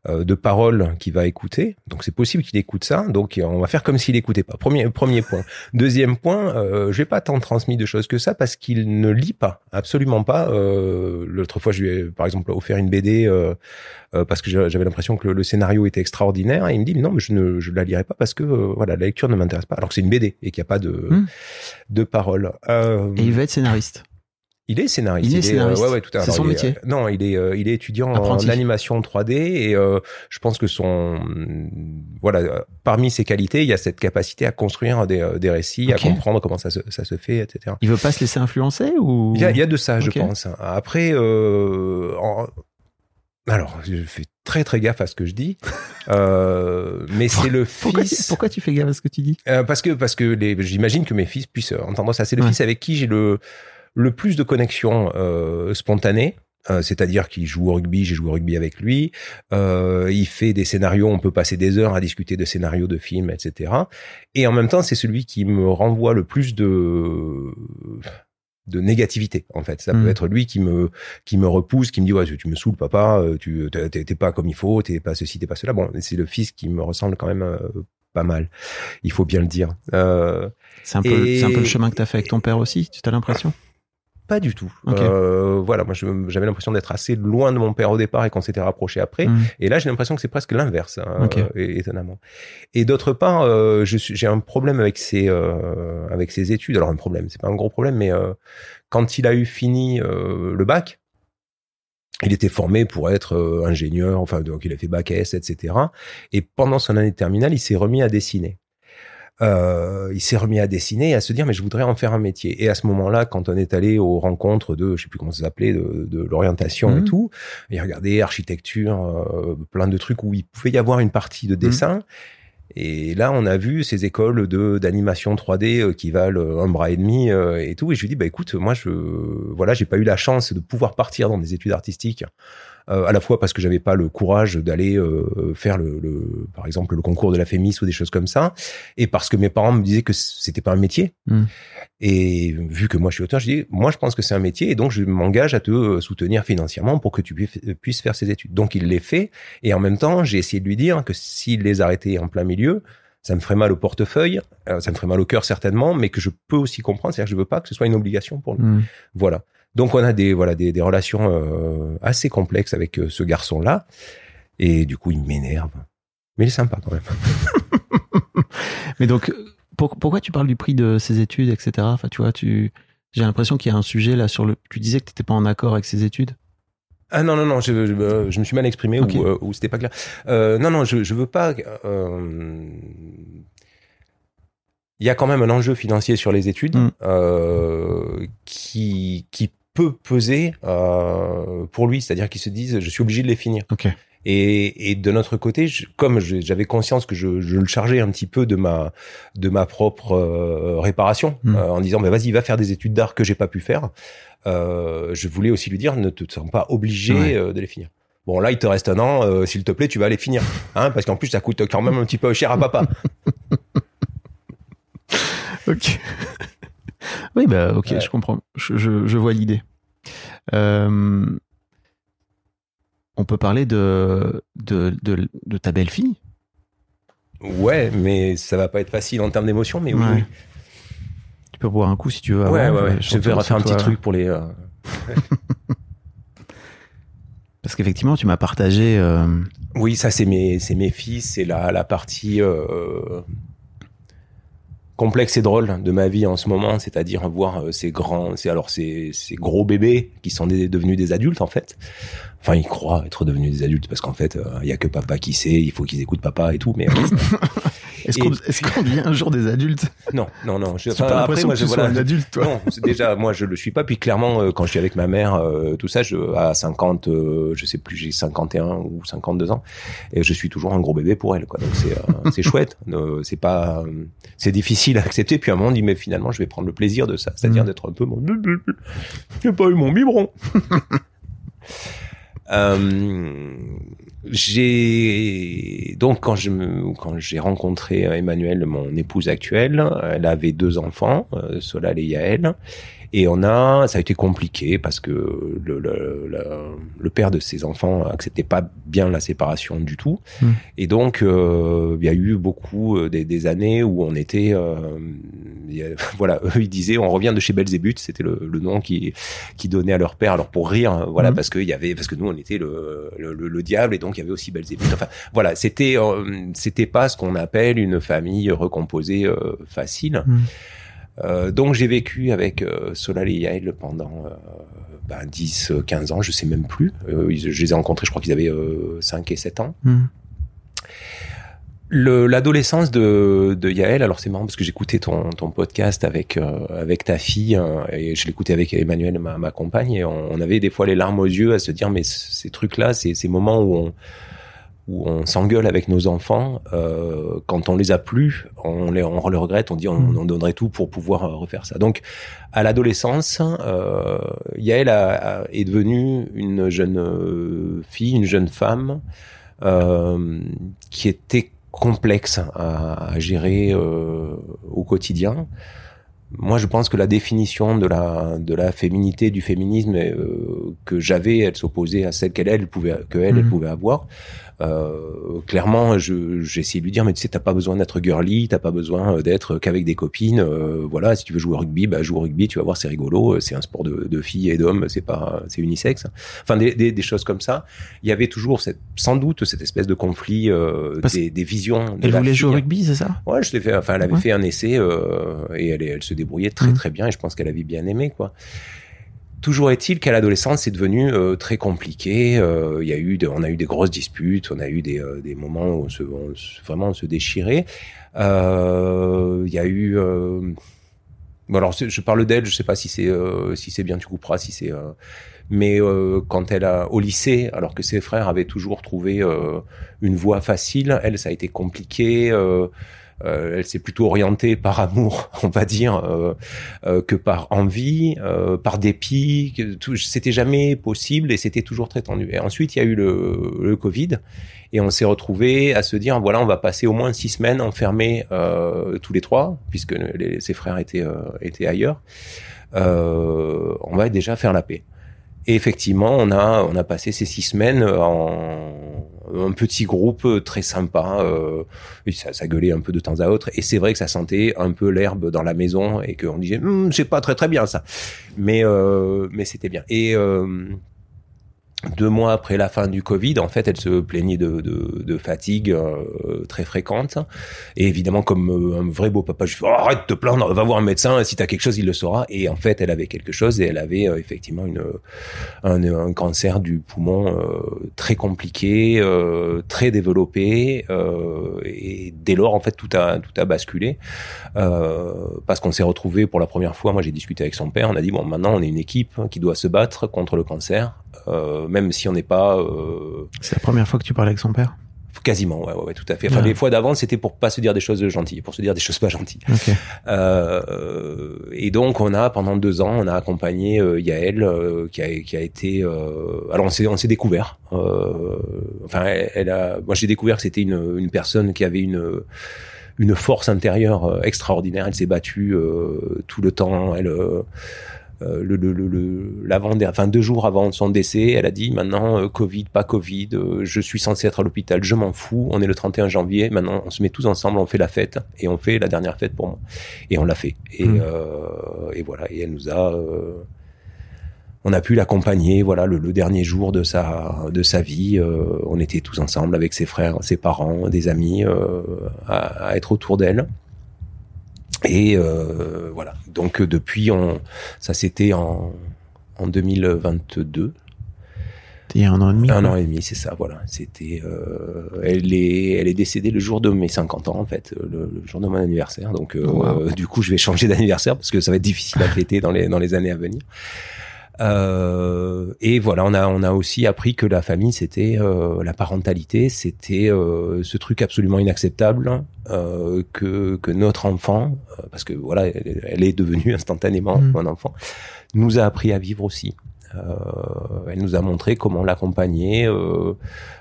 de paroles qu'il va écouter. Donc c'est possible qu'il écoute ça. Donc on va faire comme s'il écoutait pas. Premier premier point. Deuxième point, euh, je vais pas tant transmis de choses que ça parce qu'il ne lit pas, absolument pas. Euh, L'autre fois, je lui ai par exemple offert une BD. Euh, euh, parce que j'a- j'avais l'impression que le, le scénario était extraordinaire et il me dit non mais je ne je la lirai pas parce que euh, voilà la lecture ne m'intéresse pas alors que c'est une BD et qu'il n'y a pas de Hmm. de paroles. Euh, et il veut être scénariste. Il est scénariste. Il est scénariste. euh, ouais, ouais, tout à C'est son il est, métier. euh, non, il est, euh, il est étudiant Apprenti. en animation 3D et euh, je pense que son, voilà, parmi ses qualités, il y a cette capacité à construire des, des récits, à comprendre comment ça se, ça se fait, etc. Il veut pas se laisser influencer ou? Il y a, il y a de ça, je pense. Après, en- alors, je fais très très gaffe à ce que je dis, euh, mais c'est le pourquoi tu, fils. pourquoi tu fais gaffe à ce que tu dis? Euh, parce que parce que j'imagine que mes fils puissent entendre ça. C'est le Ouais. fils avec qui j'ai le le plus de connexion euh, spontanée. Euh, c'est-à-dire qu'il joue au rugby, j'ai joué au rugby avec lui. Euh, il fait des scénarios, on peut passer des heures à discuter de scénarios de films, etc. Et en même temps, c'est celui qui me renvoie le plus de de négativité en fait ça peut être lui qui me qui me repousse qui me dit ouais tu me saoules papa euh, tu t'es pas comme il faut t'es pas ceci t'es pas cela bon c'est le fils qui me ressemble quand même euh, pas mal il faut bien le dire euh, C'est un peu Et- c'est un peu le chemin que tu as fait avec ton père aussi, tu as l'impression? Pas du tout. Euh, voilà moi j'avais l'impression d'être assez loin de mon père au départ et qu'on s'était rapproché après Mm. et là, j'ai l'impression que c'est presque l'inverse, hein, euh, étonnamment. Et d'autre part, euh, j'ai un problème avec ses avec ses études. Alors un problème, c'est pas un gros problème, mais quand il a eu fini le bac, il était formé pour être euh, ingénieur. Enfin, donc il a fait bac S, etc. Et pendant son année de terminale, il s'est remis à dessiner. Euh, il s'est remis à dessiner et à se dire mais je voudrais en faire un métier. Et à ce moment-là, quand on est allé aux rencontres de, je sais plus comment ça s'appelait, de, de l'orientation et Mhm. tout, il regardait architecture, euh, plein de trucs où il pouvait y avoir une partie de dessin. Et là, on a vu ces écoles de d'animation 3D euh, qui valent un bras et demi euh, et tout. Et je lui dis bah écoute, moi je voilà, j'ai pas eu la chance de pouvoir partir dans des études artistiques. Euh, à la fois parce que j'avais pas le courage d'aller euh, faire le, le, par exemple le concours de la Fémis ou des choses comme ça, et parce que mes parents me disaient que c'était pas un métier. Mm. Et vu que moi je suis auteur, je dis moi je pense que c'est un métier et donc je m'engage à te euh, soutenir financièrement pour que tu puisses- puisses faire ces études. Donc il les fait et en même temps j'ai essayé de lui dire que s'il les arrêtait en plein milieu, ça me ferait mal au portefeuille, euh, ça me ferait mal au cœur certainement, mais que je peux aussi comprendre, c'est-à-dire que je veux pas que ce soit une obligation pour lui. Mm. Voilà. Donc on a des voilà des, des relations euh, assez complexes avec euh, ce garçon-là et du coup il m'énerve. Mais il est sympa quand même. Mais donc pour- pourquoi tu parles du prix de ses études etc. Enfin tu vois tu j'ai l'impression qu'il y a un sujet là sur le tu disais que tu n'étais pas en accord avec ses études? Ah non non non, je, je, euh, je me suis mal exprimé ou, euh, ou c'était pas clair. Non non, je je veux pas. Il y a quand même un enjeu financier sur les études Mm. euh, qui qui peut peser euh, pour lui, c'est-à-dire qu'ils se disent je suis obligé de les finir. Et, et de notre côté, je- comme j'avais conscience que je, je le chargeais un petit peu de ma de ma propre euh, réparation, Mm. euh, en disant bah, vas-y va faire des études d'art que j'ai pas pu faire, euh, je voulais aussi lui dire ne te sens pas obligé Ouais. euh, de les finir. Bon là il te reste un an, euh, s'il te plaît tu vas les finir, hein, parce qu'en plus ça coûte quand même un petit peu cher à papa. Ok. Oui, bah, ok, Ouais. je comprends. Je, je, je vois l'idée. Euh, on peut parler de, de, de, de ta belle-fille? ouais, mais ça va pas être facile en termes d'émotion, mais oui. Ouais. Tu peux boire un coup si tu veux. Ouais, ouais, ouais. Je vais refaire un petit truc pour les. euh, Parce qu'effectivement, tu m'as partagé. euh, Oui, ça c'est mes, mes fils, c'est la, la partie complexe et drôle de ma vie en ce moment, c'est-à-dire voir euh, ces grands, c'est alors ces, ces gros bébés qui sont devenus des adultes en fait. Enfin, ils croient être devenus des adultes parce qu'en fait, euh, il y a que papa qui sait, il faut qu'ils écoutent papa et tout. Mais Est-ce qu'on est-ce qu'on devient un jour des adultes? Non, non, non. Je, enfin, pas l'impression moi, que je- voilà, un adulte, toi. Non, déjà, moi, je le suis pas. Puis clairement, euh, quand je suis avec ma mère, euh, tout ça, je, à 50, euh, je sais plus, j'ai 51 ou 52 ans, et je suis toujours un gros bébé pour elle, quoi. Donc c'est, euh, chouette. Euh, c'est pas, euh, c'est difficile à accepter. Puis à un moment, on dit, mais finalement, je vais prendre le plaisir de ça, c'est-à-dire Mm. d'être un peu mon, j'ai pas eu mon biberon. Euh, j'ai donc quand je me, quand j'ai rencontré Emmanuel, mon épouse actuelle, elle avait deux enfants, euh, Solal et Yael, et on a, ça a été compliqué parce que le, le, le, le père de ses enfants acceptait pas bien la séparation du tout, Mm. et donc euh, il y a eu beaucoup euh, des, des années où on était, euh, il y a- voilà, eux ils disaient on revient de chez Belzébuth, c'était le, le nom qui qui donnaient à leur père, alors pour rire, hein, voilà, Mhm. parce qu'il y avait, parce que nous on était le, le, le- le diable et donc il y avait aussi Belzébuth. Enfin voilà, c'était euh, c'était pas ce qu'on appelle une famille recomposée euh, facile. Mhm. Euh, donc j'ai vécu avec euh, Solal et Yael pendant euh, ben, 10, euh, 15 ans, je sais même plus. Euh, ils- je les ai rencontrés, je crois qu'ils avaient euh, 5 et 7 ans. Hmm. Le- L'adolescence de, de Yael, alors c'est marrant parce que j'écoutais ton, ton podcast avec euh, avec ta fille hein, et je l'écoutais avec Emmanuel, ma, ma compagne, et on, on avait des fois les larmes aux yeux à se dire mais ces trucs-là, ces moments où on où on s'engueule avec nos enfants, euh, quand on les a plus, on les on le regrette, on dit on, on donnerait tout pour pouvoir euh, refaire ça. Donc à l'adolescence, euh, Yael a- a- est devenue une jeune euh, fille, une jeune femme euh, qui était complexe à, à gérer euh, au quotidien. Moi, je pense que la définition de la de la féminité, du féminisme euh, que j'avais, elle s'opposait à celle qu'elle elle pouvait que elle, elle Mhm. pouvait avoir. Euh, clairement, je j'ai essayé de lui dire, mais tu sais, t'as pas besoin d'être girly, t'as pas besoin d'être qu'avec des copines. euh, voilà, si tu veux jouer au rugby, bah joue au rugby, tu vas voir, c'est rigolo. C'est un sport de, de filles et d'hommes, c'est pas, c'est unisexe. Enfin, des, des, des choses comme ça. Il y avait toujours cette, sans doute cette espèce de conflit euh, des, des visions. Elle la voulait jouer au rugby, c'est ça? Ouais, je l'ai fait. Enfin, elle avait Ouais. fait un essai euh, et elle, elle se débrouillait très Mhm. très bien. Et je pense qu'elle avait bien aimé quoi. Toujours est-il qu'à l'adolescence, c'est devenu euh, très compliqué. Euh, Il y a eu, de- on a eu des grosses disputes, on a eu des, euh, des moments où on se, on vraiment on se déchirait. Euh, Il y a eu. euh, Bon alors, je parle d'elle. Je sais pas si c'est euh, si c'est bien, tu couperas. Si c'est. Mais quand elle a au lycée, alors que ses frères avaient toujours trouvé une voie facile, elle, ça a été compliqué. Euh, elle s'est plutôt orientée par amour, on va dire, euh, euh, que par envie, euh, par dépit. C'était jamais possible et c'était toujours très tendu. Et ensuite, il y a eu le, le Covid et on s'est retrouvé à se dire voilà, on va passer au moins six semaines enfermés euh, tous les trois, puisque les- ses frères étaient étaient ailleurs. On va déjà faire la paix. Et effectivement, on a on a passé ces six semaines en un petit groupe très sympa. Euh, ça, ça gueulait un peu de temps à autre. Et c'est vrai que ça sentait un peu l'herbe dans la maison et qu'on disait Hum, c'est pas très très bien ça. Mais euh, mais c'était bien. Et euh, deux mois après la fin du Covid, en fait, elle se plaignait de, de, de fatigue euh, très fréquente. Et évidemment, comme euh, un vrai beau papa, je fais oh, arrête de te plaindre, va voir un médecin. Si t'as quelque chose, il le saura. Et en fait, elle avait quelque chose et elle avait euh, effectivement une un, un cancer du poumon euh, très compliqué, euh, très développé. et dès lors, en fait, tout a tout a basculé parce qu'on s'est retrouvé pour la première fois. Moi, j'ai discuté avec son père. On a dit bon, maintenant, on est une équipe qui doit se battre contre le cancer, euh, même si on n'est pas euh, C'est la première fois que tu parles avec son père? Quasiment. Ouais, ouais, ouais, tout à fait. Enfin, Ouais. les fois d'avant, c'était pour pas se dire des choses gentilles, pour se dire des choses pas gentilles. Ok. Euh, et donc on a pendant deux ans, on a accompagné euh, Yael euh, qui a qui a été. euh, alors on s'est on s'est découvert. Euh, enfin, elle, elle a. Moi j'ai découvert que c'était une une personne qui avait une une force intérieure euh, extraordinaire. Elle s'est battue euh, tout le temps. Elle le, le, le, le- l'avant, enfin deux jours avant son décès, elle a dit maintenant euh, Covid, pas Covid, euh, je suis censé être à l'hôpital, je m'en fous. On est le 31 janvier, maintenant on se met tous ensemble, on fait la fête et on fait la dernière fête pour moi. Et on l'a fait. Et, Mm. euh, et voilà. Et elle nous a, euh, on a pu l'accompagner, voilà, le, le, dernier jour de sa de sa vie. Euh, on était tous ensemble avec ses frères, ses parents, des amis, euh, à, à, être autour d'elle. Et euh, voilà. Donc depuis, on, ça c'était en en 2022. Il y a un an et demi. Un an et demi, c'est ça, voilà. C'était, euh, elle est, elle est décédée le jour de mes 50 ans, en fait, le, le jour de mon anniversaire. Donc, euh, wow. du coup, je vais changer d'anniversaire parce que ça va être difficile à fêter dans les, dans les années à venir. Euh, et voilà, on a on a aussi appris que la famille, c'était euh, la parentalité, c'était euh, ce truc absolument inacceptable euh, que que notre enfant, euh, parce que voilà, elle, elle est devenue instantanément mmh. mon enfant, nous a appris à vivre aussi. Euh, elle nous a montré comment l'accompagner, euh,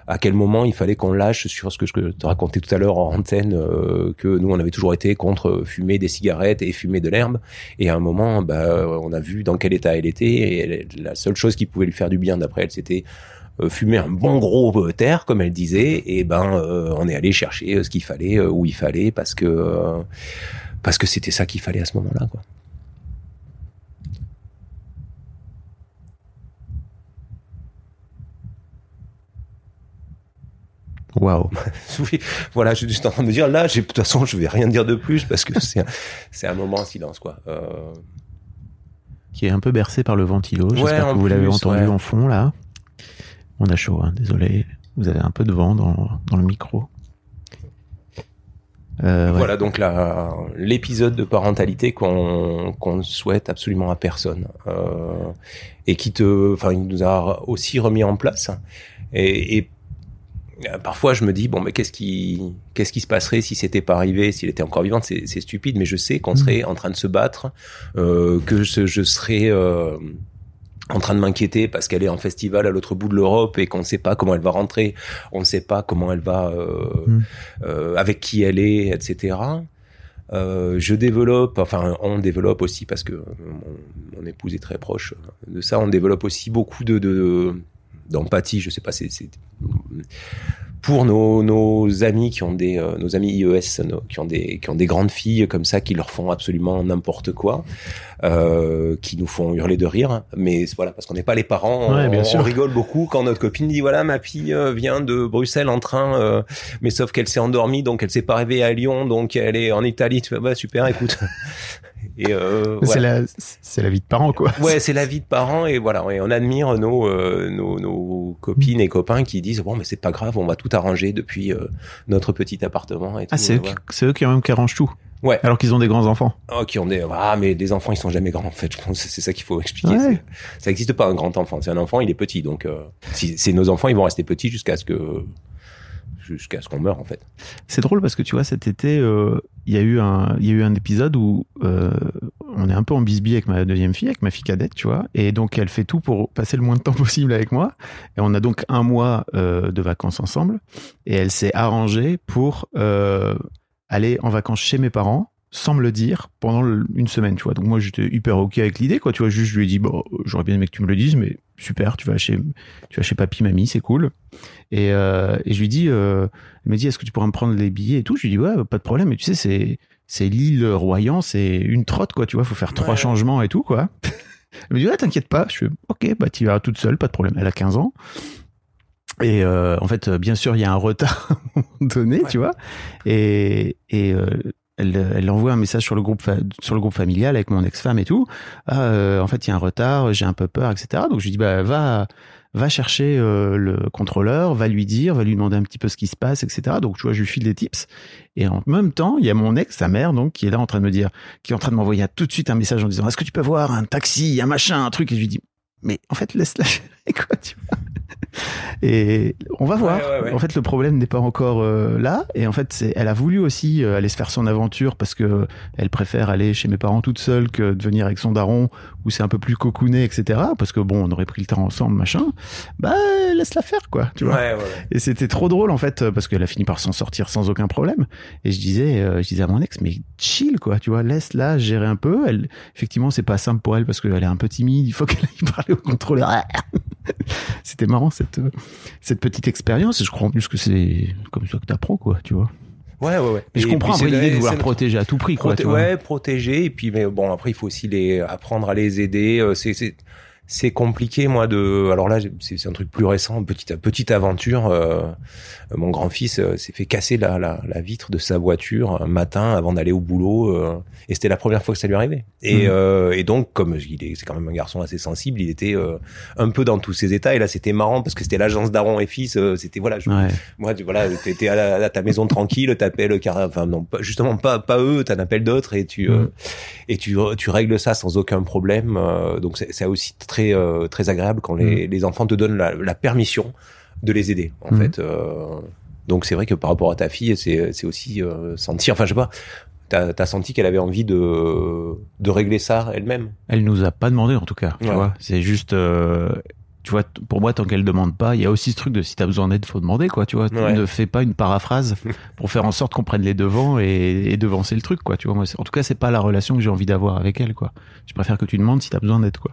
à quel moment il fallait qu'on lâche sur ce que je te racontais tout à l'heure en antenne, euh, que nous on avait toujours été contre fumer des cigarettes et fumer de l'herbe. Et à un moment, bah, on a vu dans quel état elle était. Et elle, la seule chose qui pouvait lui faire du bien, d'après elle, c'était fumer un bon gros terre, comme elle disait. Et ben, on est allé chercher ce qu'il fallait où il fallait parce que parce que c'était ça qu'il fallait à ce moment-là, quoi. Waouh. voilà, je suis juste en train de me dire là, de toute façon, je vais rien dire de plus parce que c'est c'est un moment en silence quoi. Euh... Qui est un peu bercé par le ventilo. J'espère ouais, que vous l'avez entendu ouais. en fond là. On a chaud, hein, désolé. Vous avez un peu de vent dans, dans le micro. Euh, voilà donc la l'épisode de parentalité qu'on qu'on souhaite absolument à personne euh, et qui te, enfin, il nous a aussi remis en place et, et parfois je me dis bon mais qu'est-ce qui qu'est-ce qui se passerait si c'était pas arrivé s'il était encore vivant? C'est c'est stupide mais je sais qu'on serait en train de se battre euh, que je, je serais euh, en train de m'inquiéter parce qu'elle est en festival à l'autre bout de l'Europe et qu'on ne sait pas comment elle va rentrer, on ne sait pas comment elle va, euh, mm. euh, avec qui elle est, etc. Euh, je développe, enfin on développe aussi parce que mon, mon, épouse est très proche de ça, on développe aussi beaucoup de, de d'empathie, je sais pas, c'est pour nos, nos amis qui ont des euh, nos amis IES nos, qui ont des qui ont des grandes filles comme ça qui leur font absolument n'importe quoi euh, qui nous font hurler de rire. Mais voilà parce qu'on n'est pas les parents ouais, on, bien sûr. on, rigole beaucoup quand notre copine dit voilà ma fille euh, vient de Bruxelles en train euh, mais sauf qu'elle s'est endormie donc elle s'est pas réveillée à Lyon donc elle est en Italie. Tu fais bah super écoute et euh, c'est voilà. la c'est la vie de parents quoi ouais c'est la vie de parents et voilà et on admire nos euh, nos, nos copines et copains qui disent bon mais c'est pas grave on va tout arrangé depuis euh, notre petit appartement. Et ah, c'est eux, eux, qui même qui arrangent tout. Ouais. Alors qu'ils ont des grands enfants. Oh, qui ont des ah mais des enfants ils sont jamais grands en fait. Je pense c'est ça qu'il faut expliquer. Ouais. Ça n'existe pas un grand enfant. C'est un enfant il est petit donc euh, si c'est nos enfants ils vont rester petits jusqu'à ce que jusqu'à ce qu'on meure en fait. C'est drôle parce que tu vois cet été euh, il y a eu un il y a eu un épisode où euh, on est un peu en bisbille avec ma deuxième fille avec ma fille cadette tu vois et donc elle fait tout pour passer le moins de temps possible avec moi. Et on a donc un mois euh, de vacances ensemble. Et elle s'est arrangée pour aller en vacances chez mes parents sans me le dire pendant une semaine, tu vois. Donc moi j'étais hyper ok avec l'idée, quoi. Tu vois, juste je lui ai dit bon, j'aurais bien aimé que tu me le dises, mais super, tu vas chez, tu vas chez papy, mamie, c'est cool. Et, euh, et je lui dis, euh, elle me dit, est-ce que tu pourrais me prendre les billets et tout? Je lui dis ouais, pas de problème. Mais tu sais, c'est c'est l'île Royan, c'est une trotte, quoi. Tu vois, faut faire trois ouais. changements et tout, quoi. elle me dit ouais, t'inquiète pas. Je suis ok, bah tu vas toute seule, pas de problème. Elle a 15 ans. Et euh, en fait, bien sûr, il y a un retard à un moment donné, ouais. tu vois. Et, et euh, elle, elle envoie un message sur le groupe sur le groupe familial avec mon ex-femme et tout. Ah, euh, en fait, il y a un retard, j'ai un peu peur, etc. Donc je lui dis bah va va chercher euh, le contrôleur, va lui dire, va lui demander un petit peu ce qui se passe, etc. Donc tu vois, je lui file des tips. Et en même temps, il y a mon ex, sa mère, donc qui est là en train de me dire, qui est en train de m'envoyer tout de suite un message en disant est-ce que tu peux voir un taxi, un machin, un truc? Et je lui dis mais en fait laisse-la quoi, tu vois. Et on va voir. Ouais, ouais, ouais. En fait, le problème n'est pas encore euh, là. Et en fait, elle a voulu aussi euh, aller se faire son aventure parce que elle préfère aller chez mes parents toute seule que de venir avec son daron où c'est un peu plus cocooné, etc. Parce que bon, on aurait pris le temps ensemble, machin. Bah, laisse la faire, quoi. Tu vois. Et c'était trop drôle en fait parce qu'elle a fini par s'en sortir sans aucun problème. Et je disais, euh, je disais à mon ex, mais chill, quoi. Tu vois, laisse-la gérer un peu. Elle, effectivement, c'est pas simple pour elle parce qu'elle est un peu timide. Il faut qu'elle aille parler au contrôleur. c'était marrant cette cette petite expérience et je crois en plus que c'est comme ça que t'apprends quoi tu vois Ouais, ouais, ouais. Mais je comprends après l'idée de vouloir protéger à tout prix, quoi. Proté ouais, protéger. Et puis, mais bon, après, il faut aussi les apprendre à les aider. C'est, c'est, compliqué moi de alors là c'est un truc plus récent petite petite aventure euh, mon grand-fils euh, s'est fait casser la, la, la vitre de sa voiture un matin avant d'aller au boulot euh, et c'était la première fois que ça lui arrivait et, euh, et donc comme il est c'est quand même un garçon assez sensible il était euh, un peu dans tous ses états et là c'était marrant parce que c'était l'agence Daron et fils euh, c'était voilà je, Ouais. moi tu voilà t'étais à, la- à ta maison tranquille t'appelles car enfin non pas- justement pas pas eux t'en appelles d'autres et tu euh, Mhm. et tu tu règles ça sans aucun problème euh, donc c'est aussi très euh, très agréable quand les, les enfants te donnent la, la permission de les aider en Mhm. fait euh, donc c'est vrai que par rapport à ta fille c'est c'est aussi euh, sentir enfin je sais pas t'as as senti qu'elle avait envie de de régler ça elle-même? Elle nous a pas demandé en tout cas, tu Ouais. vois. C'est juste, euh, tu vois, pour moi, tant qu'elle demande pas, il y a aussi ce truc de si t'as besoin d'aide, faut demander, quoi, tu vois. Ouais. Ne fais pas une paraphrase pour faire en sorte qu'on prenne les devants et, et devancer le truc, quoi, tu vois. Moi, en tout cas, c'est pas la relation que j'ai envie d'avoir avec elle, quoi. Je préfère que tu demandes si t'as besoin d'aide, quoi.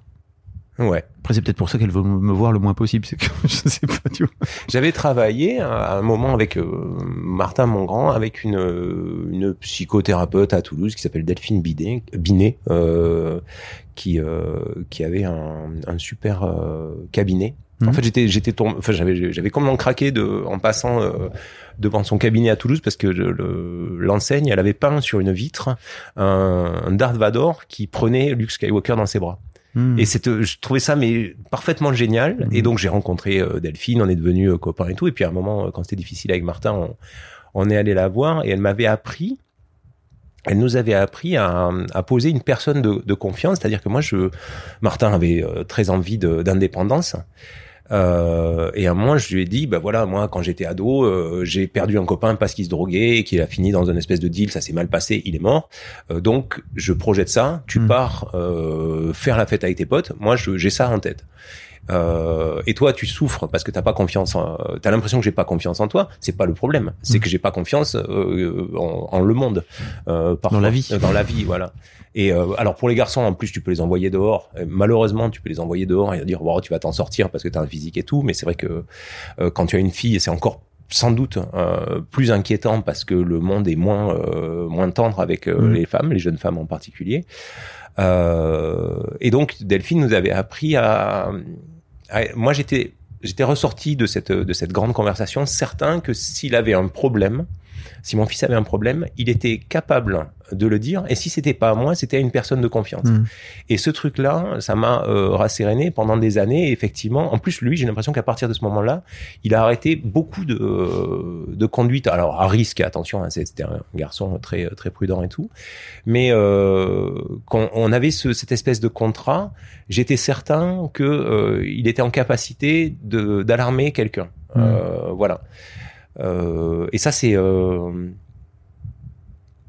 Ouais Après, c'est peut-être pour ça qu'elle veut me voir le moins possible, c'est que je sais pas, tu vois. J'avais travaillé à un moment avec euh, Martin Mongrand, avec une, euh, une psychothérapeute à Toulouse qui s'appelle Delphine Bidet, Binet, euh, qui, euh, qui avait un, un super euh, cabinet. En Mhm. fait, j'étais, j'étais tombé, enfin, j'avais, j'avais complètement craqué de, en passant devant son cabinet à Toulouse parce que le- le- l'enseigne, elle avait peint sur une vitre un, un Darth Vader qui prenait Luke Skywalker dans ses bras. Hmm. Et c'était, je trouvais ça mais parfaitement génial. Mhm. Et donc j'ai rencontré euh, Delphine, on est devenus euh, copains et tout. Et puis à un moment, euh, quand c'était difficile avec Martin, on, on est allé la voir et elle m'avait appris. Elle nous avait appris à, à poser une personne de, de confiance, c'est-à-dire que moi, je, Martin avait euh, très envie d'indépendance. Euh, et à un moment, je lui ai dit, bah voilà, moi, quand j'étais ado, euh, j'ai perdu un copain parce qu'il se droguait et qu'il a fini dans une espèce de deal, ça s'est mal passé, il est mort. Euh, donc, je projette ça. Tu Mm. pars euh, faire la fête avec tes potes. Moi, je- j'ai ça en tête. Euh, et toi, tu souffres parce que t'as pas confiance. En, t'as l'impression que j'ai pas confiance en toi. C'est pas le problème. C'est Mm. que j'ai pas confiance euh, en, en le monde. Euh, parfois. Dans la vie. Euh, Dans la vie, voilà. Et euh, alors pour les garçons, en plus, tu peux les envoyer dehors. Euh, malheureusement, tu peux les envoyer dehors et dire, wow, tu vas t'en sortir parce que t'as un physique et tout. Mais c'est vrai que euh, quand tu as une fille, c'est encore sans doute euh, plus inquiétant parce que le monde est moins euh, moins tendre avec euh, Mm. les femmes, les jeunes femmes en particulier. Euh, et donc Delphine nous avait appris à- moi j'étais ressorti de cette grande conversation certain que s'il avait un problème, si mon fils avait un problème, il était capable de le dire et si c'était pas à moi, c'était à une personne de confiance. Mm. Et ce truc-là, ça m'a euh, rasséréné pendant des années. Et effectivement, en plus, lui, j'ai l'impression qu'à partir de ce moment-là, il a arrêté beaucoup de, euh, de conduite. Alors, à risque, attention, hein, c'était un garçon très, très prudent et tout. Mais euh, quand on avait ce, cette espèce de contrat, j'étais certain que euh, il était en capacité d'alarmer quelqu'un. Euh, voilà. Euh, et ça, c'est... Euh,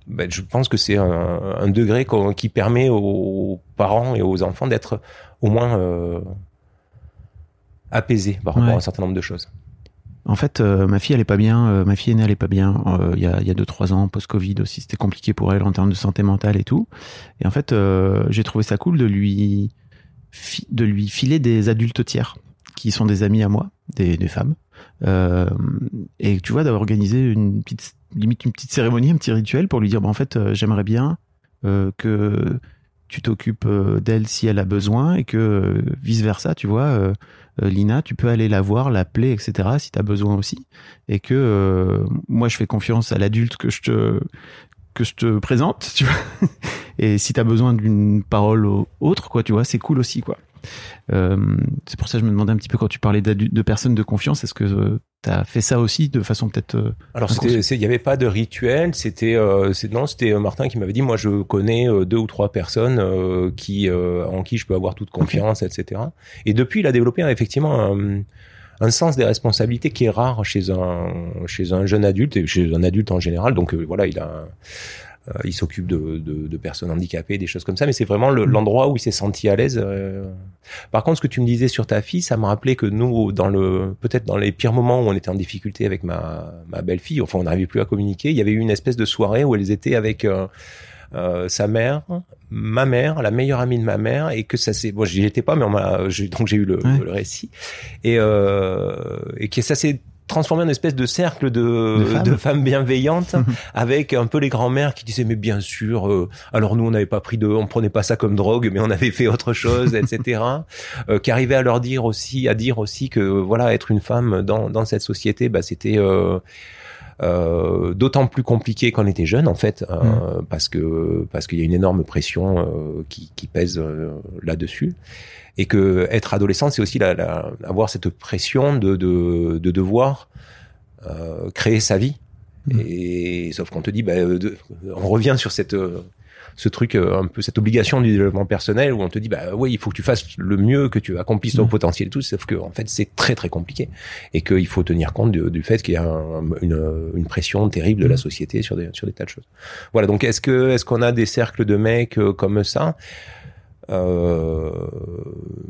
ben, je pense que c'est un, un degré qui permet aux parents et aux enfants d'être au moins euh, apaisés par rapport Ouais. à un certain nombre de choses. En fait, euh, ma fille, elle est pas bien. euh, ma fille aînée, elle est pas bien. Il y a, y a deux, trois ans, post-Covid aussi, c'était compliqué pour elle en termes de santé mentale et tout. Et en fait, j'ai trouvé ça cool de lui, de lui filer des adultes tiers qui sont des amis à moi, des, des femmes. Euh, et tu vois, d'avoir organisé une petite, limite une petite cérémonie, un petit rituel pour lui dire, bah, en fait, euh, j'aimerais bien euh, que tu t'occupes d'elle si elle a besoin et que vice versa, tu vois. Lina, tu peux aller la voir, l'appeler, etc. si tu as besoin aussi. Et que moi, je fais confiance à l'adulte que je te que je te présente, tu vois. Et si tu as besoin d'une parole au- autre, quoi, tu vois, c'est cool aussi, quoi. Euh, c'est pour ça que je me demandais un petit peu quand tu parlais de personnes de confiance, est-ce que tu as fait ça aussi de façon peut-être euh, Alors, il n'y avait pas de rituel. C'était, euh, non, c'était euh, Martin qui m'avait dit, moi, je connais euh, deux ou trois personnes euh, qui, euh, en qui je peux avoir toute confiance, etc. Et depuis, il a développé euh, effectivement un, un sens des responsabilités qui est rare chez un, chez un jeune adulte et chez un adulte en général. Donc euh, voilà, il a, euh, il s'occupe de, de, de personnes handicapées, des choses comme ça. Mais c'est vraiment le- l'endroit où il s'est senti à l'aise. euh. Par contre, ce que tu me disais sur ta fille, ça m'a rappelé que nous, dans le, peut-être dans les pires moments où on était en difficulté avec ma, ma belle-fille, enfin, on n'arrivait plus à communiquer. Il y avait eu une espèce de soirée où elles étaient avec euh, euh, sa mère, ma mère, la meilleure amie de ma mère, et que ça s'est, bon, j'y étais pas, mais on m'a, donc j'ai eu le, Ouais. le récit, et euh, et que ça s'est transformé en espèce de cercle de, De femmes. de femmes bienveillantes avec un peu les grands-mères qui disaient mais bien sûr euh, alors nous on n'avait pas pris de on prenait pas ça comme drogue mais on avait fait autre chose etc euh, qui arrivaient à leur dire aussi à dire aussi que voilà être une femme dans dans cette société bah c'était euh, euh, d'autant plus compliqué quand on était jeune en fait euh, parce que parce qu'il y a une énorme pression euh, qui, qui pèse euh, là-dessus et que être adolescent c'est aussi la, la- avoir cette pression de de, de devoir euh, créer sa vie. Et sauf qu'on te dit bah, euh, de- on revient sur cette euh, ce truc euh, un peu cette obligation du développement personnel où on te dit bah oui il faut que tu fasses le mieux que tu accomplisses ton Mhm. potentiel et tout. Sauf que en fait c'est très très compliqué. Et qu'il faut tenir compte du, du fait qu'il y a un- une, une pression terrible de la Mhm. société sur des sur des tas de choses. Voilà. Donc est-ce que est-ce qu'on a des cercles de mecs comme ça? Euh,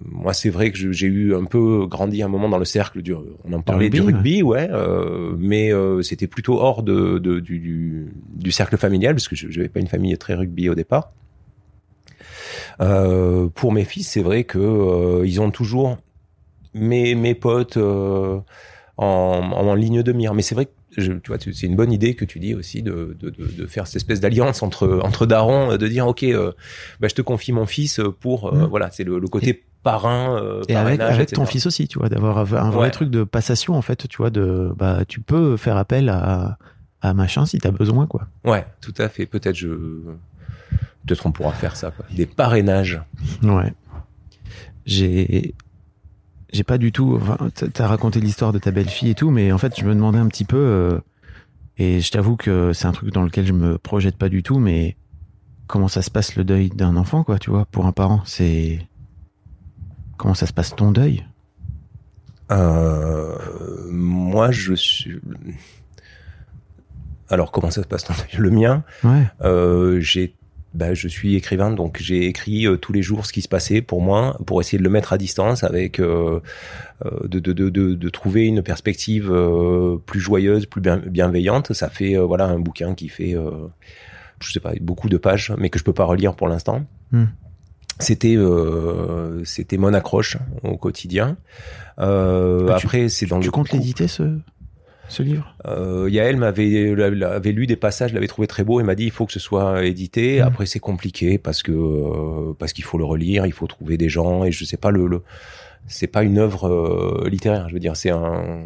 moi, c'est vrai que j'ai eu un peu grandi un moment dans le cercle du, on en parlait rugby, du rugby, ouais, euh, mais euh, c'était plutôt hors de, de- du, du, du cercle familial parce que je n'avais pas une famille très rugby au départ. Euh, pour mes fils, c'est vrai que euh, ils ont toujours mes mes potes euh, en, en ligne de mire, mais c'est vrai que je, tu vois, tu- c'est une bonne idée que tu dis aussi de, de, de, de faire cette espèce d'alliance entre entre darons, de dire ok, euh, bah, je te confie mon fils pour euh, Mm. voilà, c'est le, le côté parrain, euh, Et avec, ton fils aussi, tu vois, d'avoir un vrai Ouais. truc de passation, en fait, tu vois, de, bah, tu peux faire appel à, à machin si t'as besoin, quoi. Ouais, tout à fait. Peut-être je peut-être on pourra faire ça, quoi. Des parrainages. Ouais. J'ai, j'ai pas du tout, enfin, t'as- raconté l'histoire de ta belle-fille et tout, mais en fait, je me demandais un petit peu, euh, et je t'avoue que c'est un truc dans lequel je me projette pas du tout, mais comment ça se passe le deuil d'un enfant, quoi, tu vois, pour un parent, c'est, comment ça se passe ton deuil? Euh, moi, je suis. Alors, comment ça se passe Le mien, Ouais. euh, j'ai, bah, je suis écrivain, donc j'ai écrit euh, tous les jours ce qui se passait pour moi, pour essayer de le mettre à distance, avec euh, euh, de, de, de, de, de trouver une perspective euh, plus joyeuse, plus bien, bienveillante. Ça fait voilà un bouquin qui fait, euh, je sais pas, beaucoup de pages, mais que je peux pas relire pour l'instant. Hmm. C'était euh, c'était mon accroche au quotidien. Euh, Ah, tu- après, c'est dans tu le comptes couple. l'éditer, ce, ce livre? Euh, Yael m'avait avait lu des passages, l'avait trouvé très beau et m'a dit il faut que ce soit édité. Mhm. Après c'est compliqué parce que euh, parce qu'il faut le relire, il faut trouver des gens et je sais pas le, le c'est pas une œuvre euh, littéraire. Je veux dire c'est un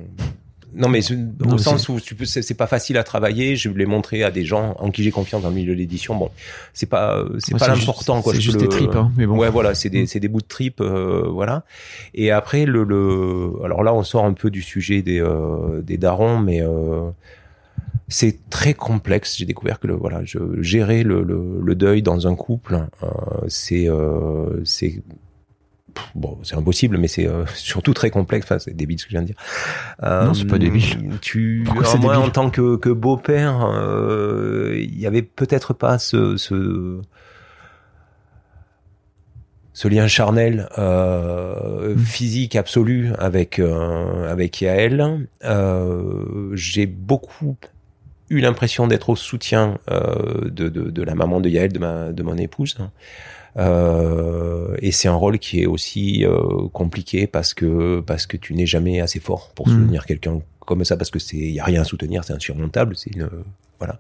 non mais Non, au sens où tu peux c'est pas facile à travailler. Je l'ai montré à des gens en qui j'ai confiance dans le milieu de l'édition. Bon c'est pas c'est Ouais, pas l'important quoi. C'est juste le- tripes, hein, mais bon. Ouais, voilà, c'est des, Mm. c'est des bouts de trip, euh, voilà. Et après, le, le, alors là, on sort un peu du sujet des, euh, des darons, mais euh, c'est très complexe. J'ai découvert que le, voilà, je, gérer le, le, le deuil dans un couple, euh, c'est, euh, c'est bon, c'est impossible, mais c'est euh, surtout très complexe. Enfin, c'est débile ce que je viens de dire. Euh, Non, c'est pas débile. Tu, alors moi, débile en tant que, que beau-père, euh, il y avait peut-être pas ce, ce ce lien charnel euh, physique absolu avec euh, avec Yael. Euh, J'ai beaucoup eu l'impression d'être au soutien de, de, de la maman de Yael, de ma de mon épouse. Euh, et c'est un rôle qui est aussi euh, compliqué parce que parce que tu n'es jamais assez fort pour Mhm. soutenir quelqu'un comme ça parce que c'est il y a rien à soutenir, c'est insurmontable, c'est une voilà.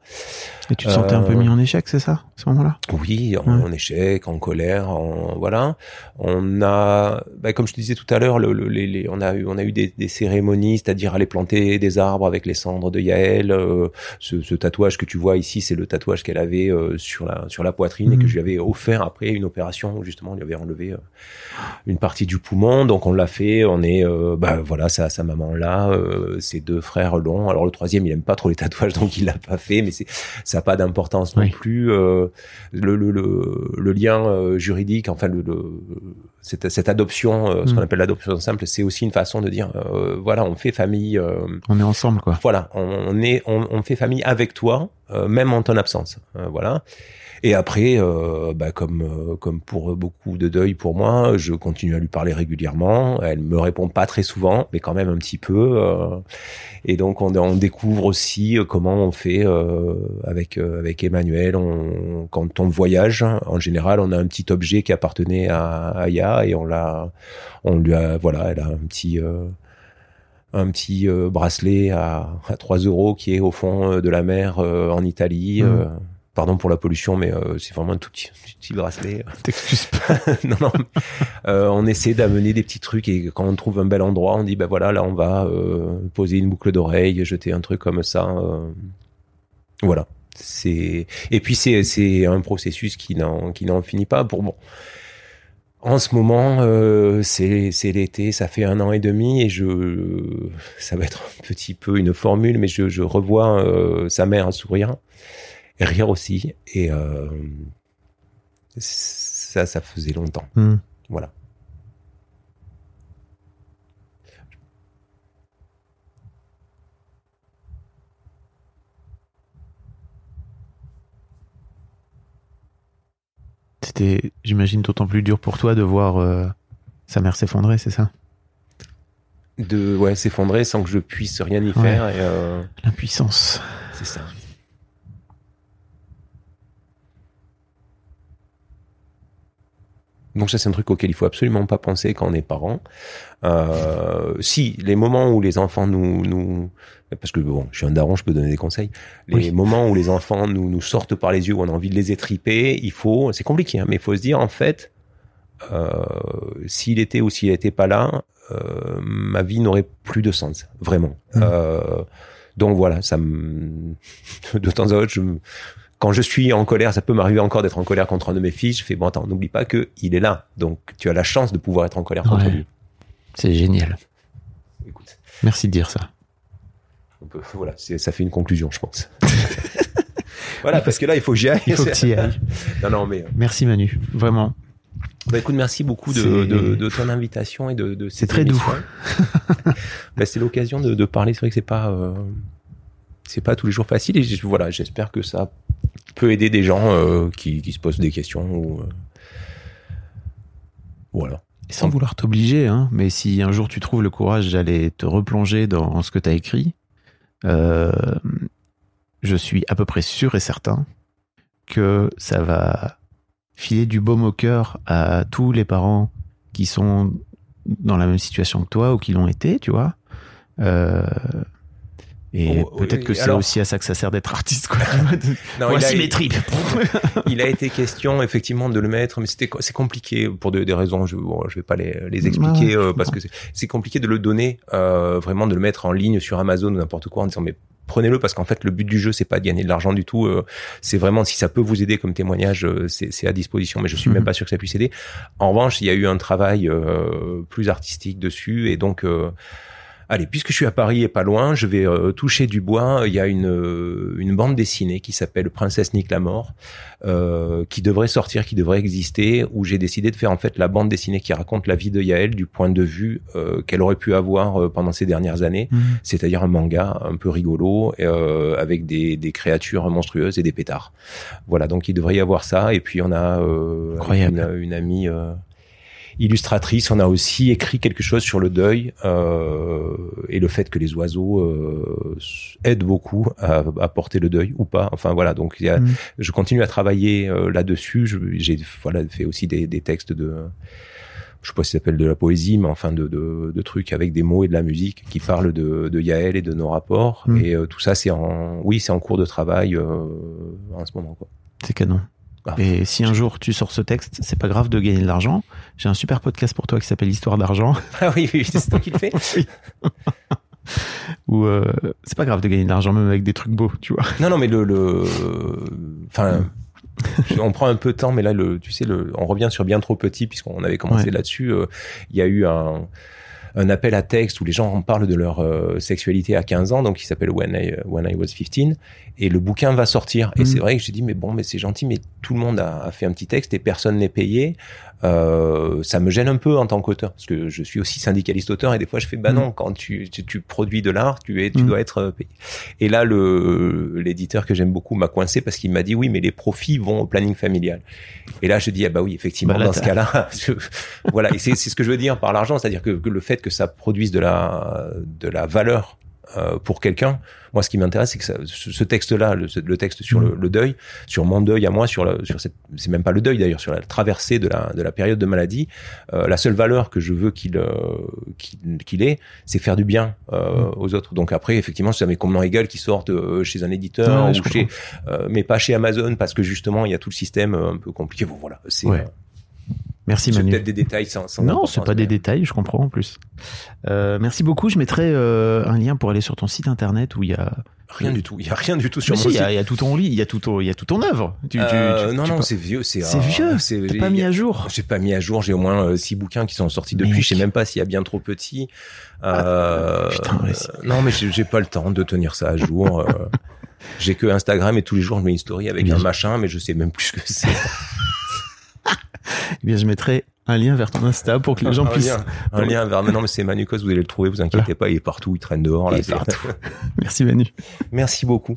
Et tu te sentais un peu Euh, mis en échec, c'est ça, à ce moment-là? Oui, en, Ouais. en échec, en colère, en voilà. On a, bah, comme je te disais tout à l'heure, le, le- les, les- on a eu, on a eu des, des cérémonies, c'est-à-dire aller planter des arbres avec les cendres de Yael. euh, ce, ce tatouage que tu vois ici, c'est le tatouage qu'elle avait euh, sur la sur la poitrine et que Mhm. je lui avais offert après une opération où justement on lui avait enlevé euh, une partie du poumon. Donc on l'a fait. On est, euh, bah voilà, sa, sa maman là, euh, ses deux frères l'ont. Alors le troisième, il aime pas trop les tatouages, donc il l'a pas fait, mais c'est ça n'a pas d'importance non plus. Euh, le, le, le, le lien euh, juridique, enfin le, le cette, cette adoption, euh, ce Mm. qu'on appelle l'adoption simple, c'est aussi une façon de dire, euh, voilà, on fait famille. euh, On est ensemble, quoi. voilà, on est, on, on fait famille avec toi, même en ton absence. Voilà. Et après, euh, bah, comme euh, comme pour beaucoup de deuil pour moi, je continue à lui parler régulièrement. Elle me répond pas très souvent, mais quand même un petit peu. euh, et donc on, on découvre aussi euh, comment on fait euh, avec euh, avec Emmanuel. On, quand on voyage, en général, on a un petit objet qui appartenait à Aya et on l'a, on lui a, voilà, elle a un petit. euh, un petit euh, bracelet à, à 3 euros qui est au fond euh, de la mer euh, en Italie. Mhm. Pardon pour la pollution, mais euh, c'est vraiment un tout petit, bracelet. T'excuses pas. non, non. Euh, on essaie d'amener des petits trucs et quand on trouve un bel endroit, on dit ben voilà, là on va euh, poser une boucle d'oreille, jeter un truc comme ça. voilà. C'est et puis c'est c'est un processus qui n'en qui n'en finit pas. Pour bon, en ce moment euh, c'est c'est l'été, ça fait un an et demi et je ça va être un petit peu une formule, mais je je revois euh, sa mère sourire et rire aussi et euh, ça ça faisait longtemps. Hmm. Voilà. C'était, j'imagine, d'autant plus dur pour toi de voir euh, sa mère s'effondrer, c'est ça? De ouais s'effondrer sans que je puisse rien y faire et euh, L'impuissance. c'est ça. Donc ça c'est un truc auquel il faut absolument pas penser quand on est parent. Euh, si les moments où les enfants nous nous parce que bon je suis un daron je peux donner des conseils. Les Oui. moments où les enfants nous nous sortent par les yeux où on a envie de les étriper, il faut c'est compliqué hein, mais il faut se dire en fait euh, s'il était ou s'il n'était pas là, euh, ma vie n'aurait plus de sens vraiment. Mhm. Euh, donc voilà ça me de temps à autre je me quand je suis en colère, ça peut m'arriver encore d'être en colère contre un de mes fils. Je fais bon, attends, n'oublie pas que il est là, donc tu as la chance de pouvoir être en colère contre Ouais. lui. C'est génial. Écoute, Merci de dire ça. on peut- voilà, c'est- ça fait une conclusion, je pense. voilà, parce que là, il faut que j'y aille. Il faut que tu y ailles. non, non, mais Merci Manu, vraiment. bah, écoute, merci beaucoup de, C'est- de, de ton invitation et de, de C'est ces très doux. Bah, c'est l'occasion de, de parler. C'est vrai que c'est pas, euh, c'est pas tous les jours facile. Et voilà, j'espère que ça peut aider des gens euh, qui, qui se posent des questions. Ou, euh, voilà. Sans vouloir t'obliger, hein, mais si un jour tu trouves le courage d'aller te replonger dans ce que tu as écrit, euh, je suis à peu près sûr et certain que ça va filer du baume au cœur à tous les parents qui sont dans la même situation que toi ou qui l'ont été, tu vois. Euh, et Oh, peut-être que c'est aussi à ça que ça sert d'être artiste. Quoi. Non, Voici il a- mes tripes. il a été question effectivement de le mettre, mais c'était c'est compliqué pour de- des raisons. Je bon, je vais pas les, les expliquer euh, parce que c'est- c'est compliqué de le donner, euh, vraiment de le mettre en ligne sur Amazon ou n'importe quoi en disant mais prenez-le parce qu'en fait le but du jeu c'est pas de gagner de l'argent du tout. euh, c'est vraiment si ça peut vous aider comme témoignage, euh, c'est c'est à disposition. Mais je suis Mhm. même pas sûr que ça puisse aider. En revanche, il y a eu un travail euh, plus artistique dessus et donc. Allez, puisque je suis à Paris et pas loin, je vais euh, toucher du bois. Il y a une, euh, une bande dessinée qui s'appelle Princesse Nique la mort, euh, qui devrait sortir, qui devrait exister, où j'ai décidé de faire en fait la bande dessinée qui raconte la vie de Yael du point de vue euh, qu'elle aurait pu avoir euh, pendant ces dernières années, Mhm. c'est-à-dire un manga un peu rigolo euh, avec des, des créatures monstrueuses et des pétards. Voilà, donc il devrait y avoir ça. Et puis on a euh, une, une amie. Illustratrice, on a aussi écrit quelque chose sur le deuil euh, et le fait que les oiseaux euh, aident beaucoup à, à porter le deuil ou pas. Enfin voilà, donc y a, Mhm. je continue à travailler euh, là-dessus. J'ai voilà fait aussi des, des textes de, je sais pas si ça s'appelle de la poésie, mais enfin de, de, de trucs avec des mots et de la musique qui parlent de, de Yaël et de nos rapports. Mhm. Et euh, tout ça, c'est en, oui, c'est en cours de travail euh, en ce moment. Quoi. C'est canon. Ah. Et si un jour tu sors ce texte, c'est pas grave de gagner de l'argent. J'ai un super podcast pour toi qui s'appelle Histoire d'argent, Ah oui, oui, c'est toi qui le fais. où euh, c'est pas grave de gagner de l'argent même avec des trucs beaux, tu vois. Non, non, mais le, le, enfin, on prend un peu de temps, mais là, le, tu sais, le, on revient sur bien trop petit puisqu'on avait commencé Ouais. là-dessus. euh, Il y a eu un, un appel à texte où les gens en parlent de leur euh, sexualité à 15 ans, donc qui s'appelle When I, When I Was 15, et le bouquin va sortir. Et Mhm. c'est vrai que j'ai dit, mais bon, mais c'est gentil, mais tout le monde a, a fait un petit texte et personne n'est payé. Euh, ça me gêne un peu en tant qu'auteur, parce que je suis aussi syndicaliste auteur, et des fois je fais, bah Mhm. non, quand tu, tu, tu produis de l'art, tu es, tu Mhm. dois être euh, payé. Et là, le l'éditeur que j'aime beaucoup m'a coincé parce qu'il m'a dit oui, mais les profits vont au planning familial. Et là, je dis ah bah oui, effectivement, Bah dans ce cas-là, je- voilà. Et c'est c'est ce que je veux dire par l'argent, c'est-à-dire que, que le fait que ça produise de la de la valeur euh, pour quelqu'un. Moi, ce qui m'intéresse, c'est que ça, ce, texte-là, le, le texte sur le, le deuil, sur mon deuil à moi, sur, le, sur cette, c'est même pas le deuil d'ailleurs, sur la traversée de la, de la période de maladie, euh, la seule valeur que je veux qu'il euh, qu'il qu'il ait, c'est faire du bien euh, aux autres. Donc après, effectivement, ça m'est complètement égal qu'ils sortent euh, chez un éditeur Ouais, je ou chez, euh, mais pas chez Amazon parce que justement, il y a tout le système euh, un peu compliqué. Bon, voilà, c'est Ouais. Merci c'est Manu. peut-être des détails sans, sans Non, c'est pas des détails, je comprends en plus. Euh, merci beaucoup. Je mettrai euh, un lien pour aller sur ton site internet où il y a. Rien du tout. Il y a rien du tout sur Mais mon si, site. il y a tout ton lit, il y a tout ton, il y a tout ton œuvre. Tu, Euh, tu- non, tu non, c'est vieux. C'est c'est euh, vieux. c'est- pas mis à jour. J'ai pas mis à jour. J'ai au moins euh, six bouquins qui sont sortis depuis. Je sais même pas s'il y a bien trop petit. Euh, Ah, putain, ouais, c'est- non, mais j'ai pas le temps de tenir ça à jour. j'ai que Instagram et tous les jours je mets une story avec un machin, mais je sais même plus ce que c'est. Eh bien, je mettrai un lien vers ton Insta pour que les gens un, puissent. lien, un lien vers. mais Non, mais c'est Manucos. Vous allez le trouver. Vous inquiétez pas. Il est partout. Il traîne dehors. Il Là, est partout. Merci Manu. Merci beaucoup.